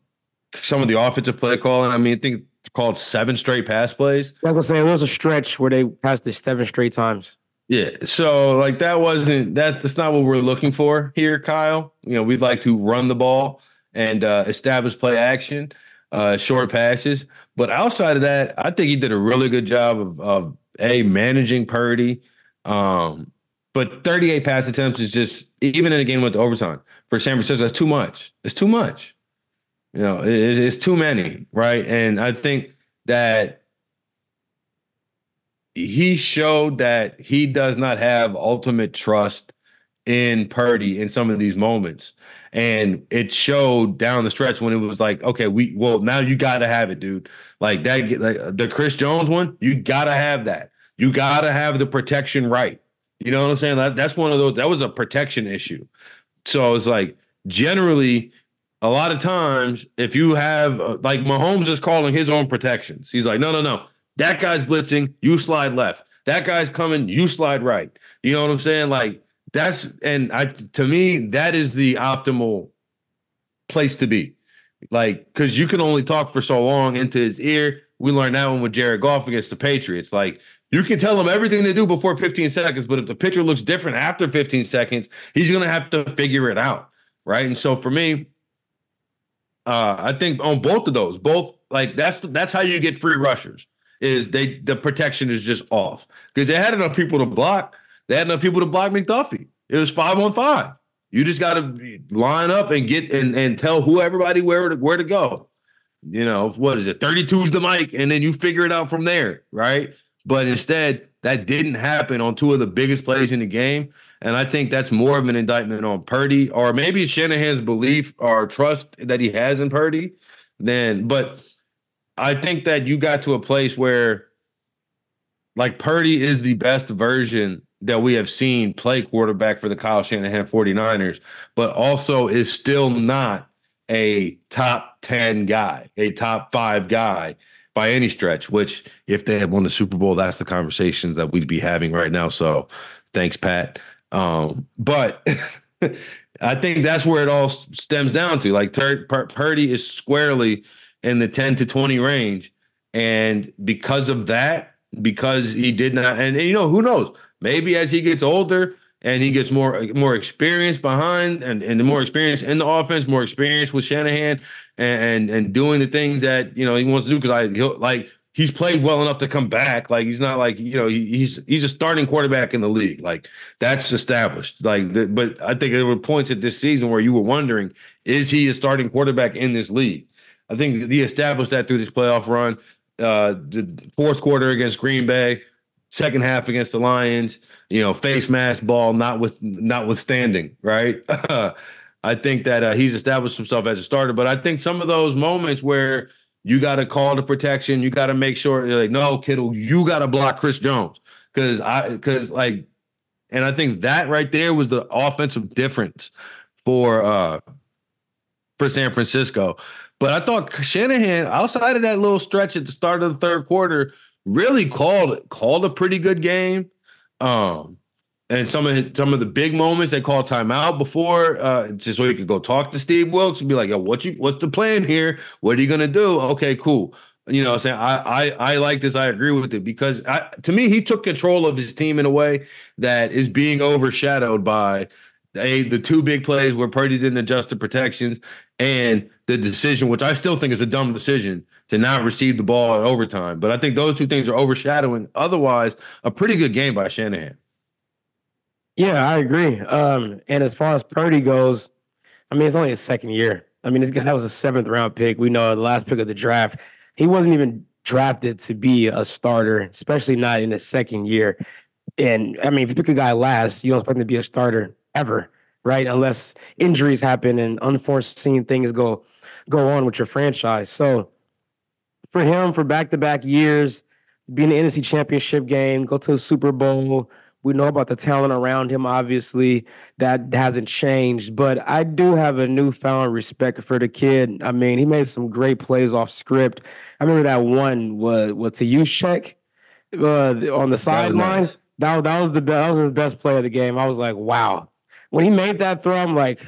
some of the offensive play calling. I mean, I think called seven straight pass plays. Like I was saying, it was a stretch where they passed the seven straight times. Yeah. So like that wasn't that that's not what we're looking for here, Kyle. You know, we'd like to run the ball and uh, establish play action, uh, short passes. But outside of that, I think he did a really good job of, of a managing Purdy. Um, but 38 pass attempts is just even in a game with overtime for San Francisco. That's too much. It's too much. You know, it, it's too many, right? And I think that he showed that he does not have ultimate trust in Purdy in some of these moments. And it showed down the stretch when it was like, okay, we well now you got to have it, dude. Like that, like the Chris Jones one, you got to have that. You got to have the protection right. You know what I'm saying? That, that's one of those. That was a protection issue. So it's like generally, a lot of times, if you have uh, like Mahomes is calling his own protections, he's like, no, no, no, that guy's blitzing, you slide left. That guy's coming, you slide right. You know what I'm saying? Like that's and I to me that is the optimal place to be. Like because you can only talk for so long into his ear. We learned that one with Jared Goff against the Patriots. Like you can tell him everything they do before 15 seconds, but if the pitcher looks different after 15 seconds, he's gonna have to figure it out. right? And so for me, uh, I think on both of those, both like that's that's how you get free rushers. Is they the protection is just off because they had enough people to block. They had enough people to block McDuffie. It was five on five. You just got to line up and get and, and tell who everybody where to where to go. You know what is it? Thirty two is the mic, and then you figure it out from there, right? But instead, that didn't happen on two of the biggest plays in the game. And I think that's more of an indictment on Purdy, or maybe Shanahan's belief or trust that he has in Purdy. Then, but I think that you got to a place where, like, Purdy is the best version that we have seen play quarterback for the Kyle Shanahan 49ers, but also is still not a top 10 guy, a top five guy by any stretch, which if they had won the Super Bowl, that's the conversations that we'd be having right now. So thanks, Pat. Um, but I think that's where it all stems down to. Like Tur- Pur- Purdy is squarely in the 10 to 20 range. And because of that, because he did not, and, and you know, who knows? Maybe as he gets older and he gets more more experience behind and, and more experience in the offense, more experience with Shanahan and, and, and doing the things that you know he wants to do. Because I like he's played well enough to come back. Like he's not like you know he, he's he's a starting quarterback in the league. Like that's established. Like the, but I think there were points at this season where you were wondering is he a starting quarterback in this league? I think he established that through this playoff run. Uh, the fourth quarter against Green Bay, second half against the Lions. You know, face mask ball, not with notwithstanding, right? I think that uh, he's established himself as a starter. But I think some of those moments where you got to call the protection. You got to make sure like, no, Kittle, you got to block Chris Jones because I because like, and I think that right there was the offensive difference for uh for San Francisco. But I thought Shanahan, outside of that little stretch at the start of the third quarter, really called called a pretty good game. Um, and some of some of the big moments they call timeout before uh just so you could go talk to Steve Wilks and be like, yo, what you what's the plan here? What are you gonna do? Okay, cool. You know, I'm saying I I I like this. I agree with it because I, to me he took control of his team in a way that is being overshadowed by a the two big plays where Purdy didn't adjust the protections and the decision, which I still think is a dumb decision to not receive the ball in overtime. But I think those two things are overshadowing otherwise a pretty good game by Shanahan. Yeah, I agree. Um, and as far as Purdy goes, I mean, it's only his second year. I mean, this guy was a seventh round pick. We know the last pick of the draft. He wasn't even drafted to be a starter, especially not in his second year. And I mean, if you pick a guy last, you don't expect him to be a starter ever, right? Unless injuries happen and unforeseen things go go on with your franchise. So for him, for back to back years, being in the NFC Championship game, go to a Super Bowl, we know about the talent around him, obviously, that hasn't changed. But I do have a newfound respect for the kid. I mean, he made some great plays off script. I remember that one was, was Juszczyk uh, on the sideline. Nice. That, that was the that was his best play of the game. I was like, wow. When he made that throw, I'm like,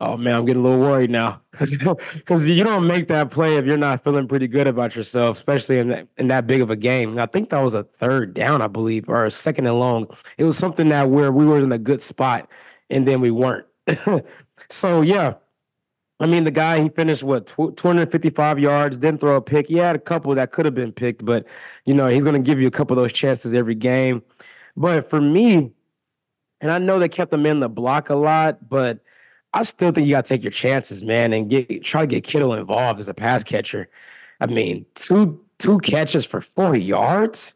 oh man, I'm getting a little worried now because you don't make that play if you're not feeling pretty good about yourself, especially in that in that big of a game. I think that was a third down, I believe, or a second and long. It was something that where we were in a good spot and then we weren't. so yeah. I mean, the guy he finished what 255 yards, didn't throw a pick. He had a couple that could have been picked, but you know he's going to give you a couple of those chances every game. But for me, and I know they kept him in the block a lot, but I still think you got to take your chances, man, and get try to get Kittle involved as a pass catcher. I mean, two two catches for 40 yards.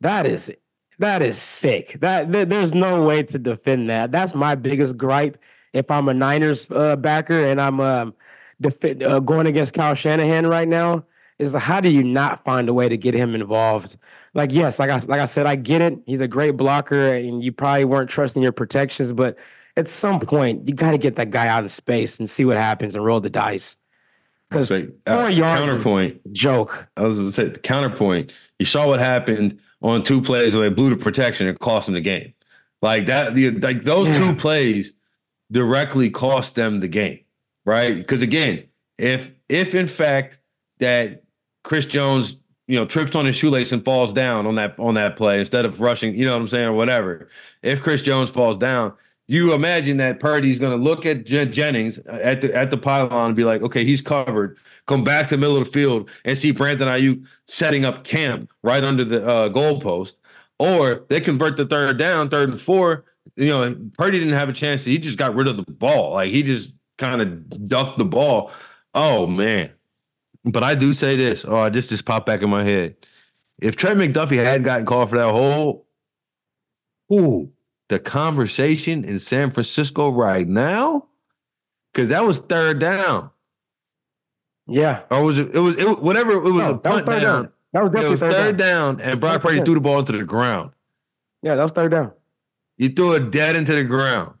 That is that is sick. That there's no way to defend that. That's my biggest gripe. If I'm a Niners uh, backer and I'm um, def- uh, going against Kyle Shanahan right now, is how do you not find a way to get him involved? Like, yes, like I like I said, I get it. He's a great blocker, and you probably weren't trusting your protections, but at some point you got to get that guy out of space and see what happens and roll the dice. Because uh, counterpoint joke. I was to say the counterpoint. You saw what happened on two plays where they blew the protection and cost them the game. Like that, the, like those yeah. two plays directly cost them the game, right? Because again, if if in fact that Chris Jones, you know, trips on his shoelace and falls down on that on that play instead of rushing, you know what I'm saying, or whatever. If Chris Jones falls down, you imagine that Purdy's going to look at Jen- Jennings at the at the pylon and be like, okay, he's covered. Come back to the middle of the field and see Brandon Aiyuk setting up camp right under the uh, goalpost, or they convert the third down, third and four. You know, Purdy didn't have a chance. To, he just got rid of the ball. Like he just kind of ducked the ball. Oh man! But I do say this. Oh, this just popped back in my head. If Trent McDuffie hadn't gotten called for that whole, ooh, the conversation in San Francisco right now, because that was third down. Yeah. Or was it? It was it, whatever. It was No, a that was third down. down. That was It definitely was third, third down. down, and Brock Purdy 100%. threw the ball into the ground. Yeah, that was third down. You threw it dead into the ground.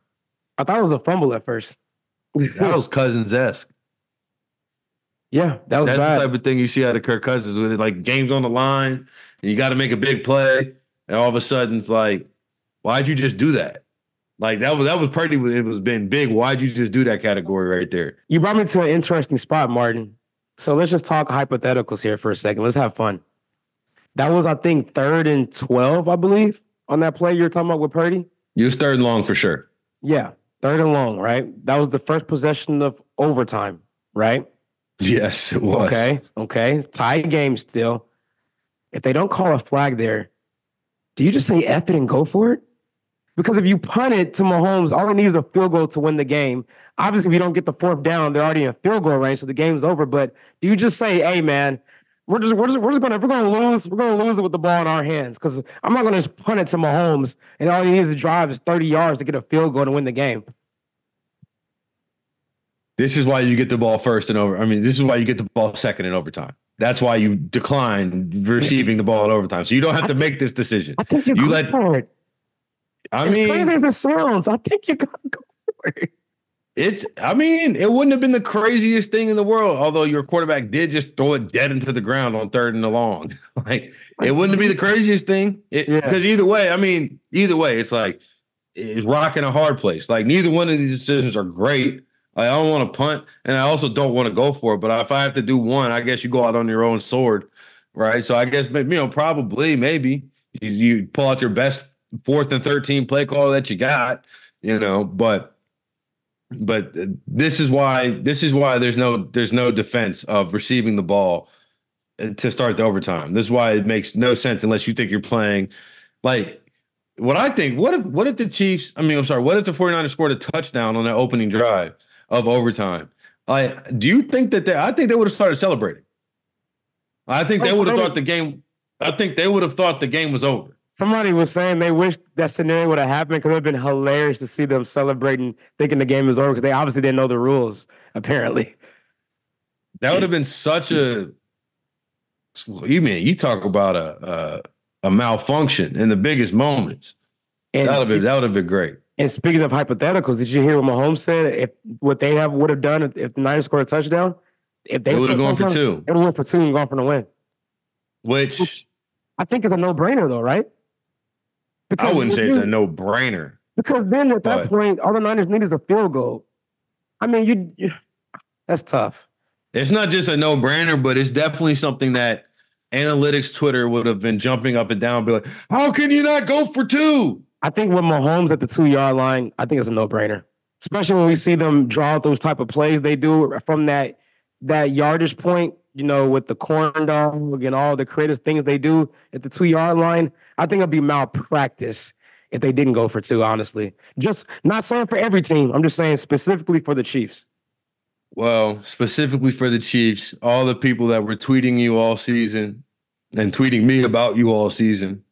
I thought it was a fumble at first. That was Cousins esque. yeah, that was That's bad. the type of thing you see out of Kirk Cousins with it, like games on the line, and you got to make a big play, and all of a sudden it's like, why'd you just do that? Like that was that was pretty. It was been big. Why'd you just do that category right there? You brought me to an interesting spot, Martin. So let's just talk hypotheticals here for a second. Let's have fun. That was, I think, third and 12, I believe, on that play you were talking about with Purdy. You was third and long for sure. Yeah, third and long, right? That was the first possession of overtime, right? Yes, it was. Okay, okay. Tie game still. If they don't call a flag there, do you just say F it and go for it? Because if you punt it to Mahomes, all it needs is a field goal to win the game. Obviously, if you don't get the fourth down, they're already in field goal range, so the game's over. But do you just say, "Hey, man, we're just we're just we're just gonna we're gonna lose we're gonna lose it with the ball in our hands"? Because I'm not gonna just punt it to Mahomes, and all he needs to drive is 30 yards to get a field goal to win the game. This is why you get the ball first and over. I mean, this is why you get the ball second in overtime. That's why you decline receiving the ball in overtime. So you don't have to make this decision. I think you, You let- for it. I as mean, crazy as it sounds, I think you gotta go for it. It's, I mean, it wouldn't have been the craziest thing in the world, although your quarterback did just throw it dead into the ground on third and the long. like, it wouldn't be the craziest thing. It, Yeah. Because either way, I mean, either way, it's like, it's rocking a hard place. Like, neither one of these decisions are great. Like, I don't want to punt, and I also don't want to go for it. But if I have to do one, I guess you go out on your own sword, right? So I guess, you know, probably, maybe you, you pull out your best fourth and 13 play call that you got, you know, but but this is why this is why there's no there's no defense of receiving the ball to start the overtime. This is why it makes no sense unless you think you're playing like what I think. What if what if the Chiefs? I mean, I'm sorry. What if the 49ers scored a touchdown on that opening drive of overtime? Like, do you think that they? I think they would have started celebrating. I think oh, they Oh, would have thought the game. I think they would have thought the game was over. Somebody was saying they wish that scenario would have happened because it would have been hilarious to see them celebrating, thinking the game is over because they obviously didn't know the rules, apparently. That would have been such a. You mean you talk about a a, a malfunction in the biggest moments? And, That would have been that would have been great. and speaking of hypotheticals, did you hear what Mahomes said? If what they have would have done if, if the Niners scored a touchdown, if they would have gone for two, It would have went for two and gone for the win. which I think it's a no brainer though, right? I wouldn't say it's you- a no brainer. Because then at that But- point, all the Niners need is a field goal. I mean, you, you that's tough. It's not just a no brainer, but it's definitely something that analytics Twitter would have been jumping up and down, and be like, "How can you not go for two? I think with Mahomes at the two yard line, I think it's a no brainer. Especially when we see them draw out those type of plays they do from that that yardage point, you know, with the corn dog and all the creative things they do at the two yard line. I think it'd be malpractice if they didn't go for two, honestly. Just not saying for every team. I'm just saying specifically for the Chiefs. Well, specifically for the Chiefs, all the people that were tweeting you all season and tweeting me about you all season,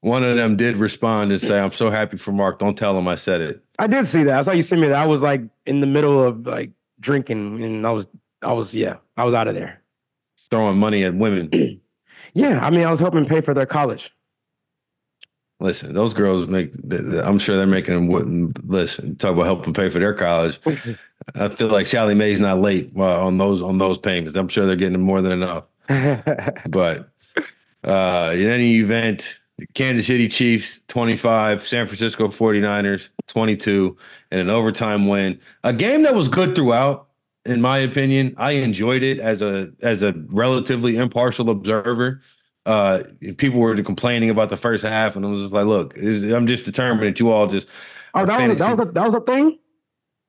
one of them did respond and say, "I'm so happy for Mark. Don't tell him I said it." I did see that. I saw you send me that. I was like in the middle of like drinking and I was I was yeah, I was out of there. Throwing money at women. Yeah, I mean I was helping pay for their college. Listen, those girls make. I'm sure they're making them. wouldn't- Listen, talk about helping pay for their college. I feel like Sallie Mae's not late uh, on those on those payments. I'm sure they're getting more than enough. But uh, in any event, Kansas City Chiefs 25, San Francisco 49ers 22, and an overtime win. A game that was good throughout, in my opinion. I enjoyed it as a as a relatively impartial observer. Uh, people were complaining about the first half, and I was just like, look, is- I'm just determined that you all just. Oh, that was, that was a, that was a thing.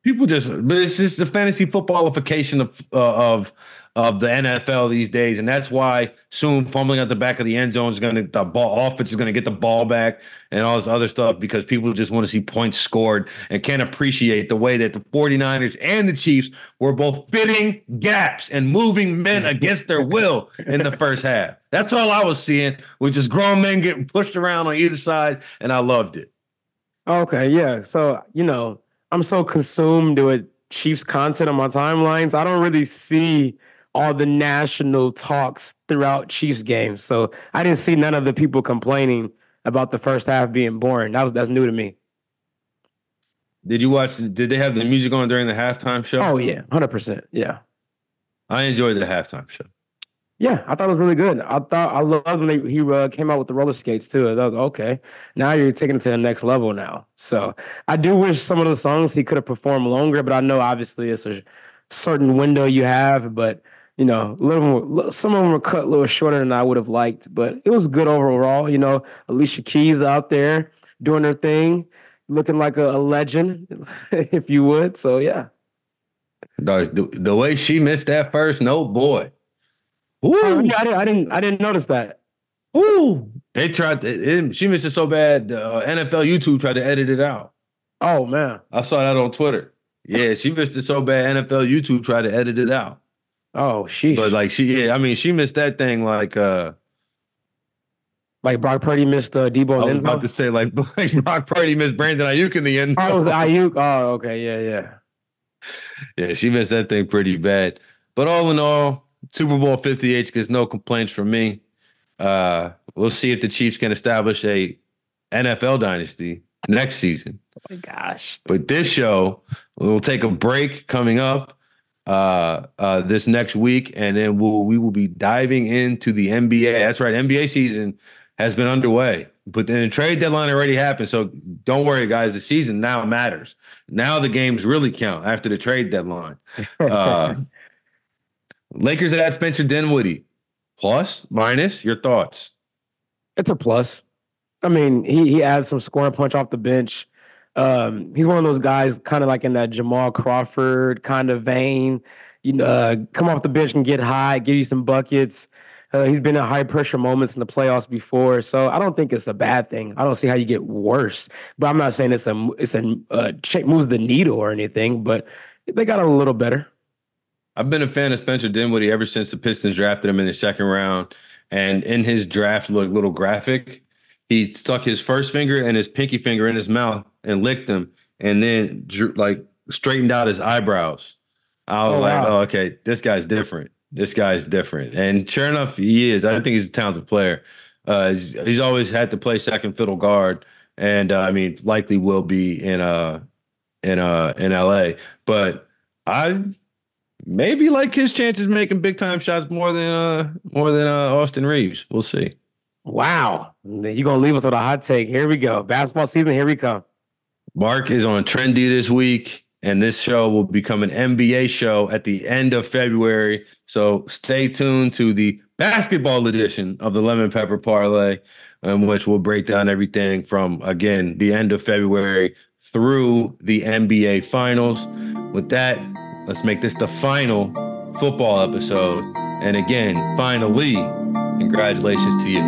People just, but it's just the fantasy footballification of uh, of of the NFL these days, and that's why soon fumbling at the back of the end zone is going to the ball offense is going to get the ball back and all this other stuff because people just want to see points scored and can't appreciate the way that the 49ers and the Chiefs were both fitting gaps and moving men against their will in the first half. That's all I was seeing, was just grown men getting pushed around on either side, and I loved it. Okay, yeah. So you know, I'm so consumed with Chiefs content on my timelines. I don't really see all the national talks throughout Chiefs games. So I didn't see none of the people complaining about the first half being boring. That was that's new to me. Did you watch? Did they have the music on during the halftime show? Oh yeah, hundred percent. Yeah, I enjoyed the halftime show. Yeah, I thought it was really good. I thought I loved when they, he uh, came out with the roller skates too. I was okay. Now you're taking it to the next level now. So I do wish some of those songs he could have performed longer, but I know obviously it's a certain window you have. But you know, a little more, some of them were cut a little shorter than I would have liked, but it was good overall. You know, Alicia Keys out there doing her thing, looking like a, a legend, if you would. So yeah. The, the way she missed that first note, boy. Ooh. Oh, yeah, I, didn't, I didn't. I didn't notice that. Ooh, they tried. To, it, she missed it so bad. Uh, NFL YouTube tried to edit it out. Oh man, I saw that on Twitter. Yeah, she missed it so bad. NFL YouTube tried to edit it out. Oh, she. But like she, yeah, I mean, she missed that thing like uh like Brock Purdy missed uh, Deebo. I was about to say like, like Brock Purdy missed Brandon Aiyuk in the end. Oh, was Aiyuk. Oh, okay, yeah, yeah, yeah. She missed that thing pretty bad. But all in all, Super Bowl Fifty Eight gets no complaints from me. Uh, we'll see if the Chiefs can establish a NFL dynasty next season. Oh my gosh! But this show, we'll take a break coming up uh, uh, this next week, and then we'll we will be diving into the NBA. That's right, NBA season has been underway, but then the trade deadline already happened. So don't worry, guys. The season now matters. Now the games really count after the trade deadline. Uh, Lakers add Spencer Dinwiddie. Plus, minus, your thoughts? It's a plus. I mean, he he adds some scoring punch off the bench. Um, he's one of those guys, kind of like in that Jamal Crawford kind of vein. You know, uh, come off the bench and get high, give you some buckets. Uh, he's been in high pressure moments in the playoffs before, so I don't think it's a bad thing. I don't see how you get worse, but I'm not saying it's a it's a uh, check moves the needle or anything. But they got a little better. I've been a fan of Spencer Dinwiddie ever since the Pistons drafted him in the second round, and in his draft look little graphic, he stuck his first finger and his pinky finger in his mouth and licked them, and then drew, like straightened out his eyebrows. I was oh, like, wow. oh, okay, this guy's different. This guy's different. And sure enough, he is. I think he's a talented player. Uh, he's, he's, always had to play second fiddle guard, and uh, I mean, likely will be in uh in uh in LA. But I maybe like his chances making big time shots more than uh more than uh Austin Reaves. We'll see. Wow, you're gonna leave us with a hot take. Here we go. Basketball season. Here we come. Mark is on Trendy this week, and this show will become an NBA show at the end of February. So stay tuned to the basketball edition of the Lemon Pepper Parlay, in which we'll break down everything from, again, the end of February through the NBA Finals. With that, let's make this the final football episode. And again, finally, congratulations to you.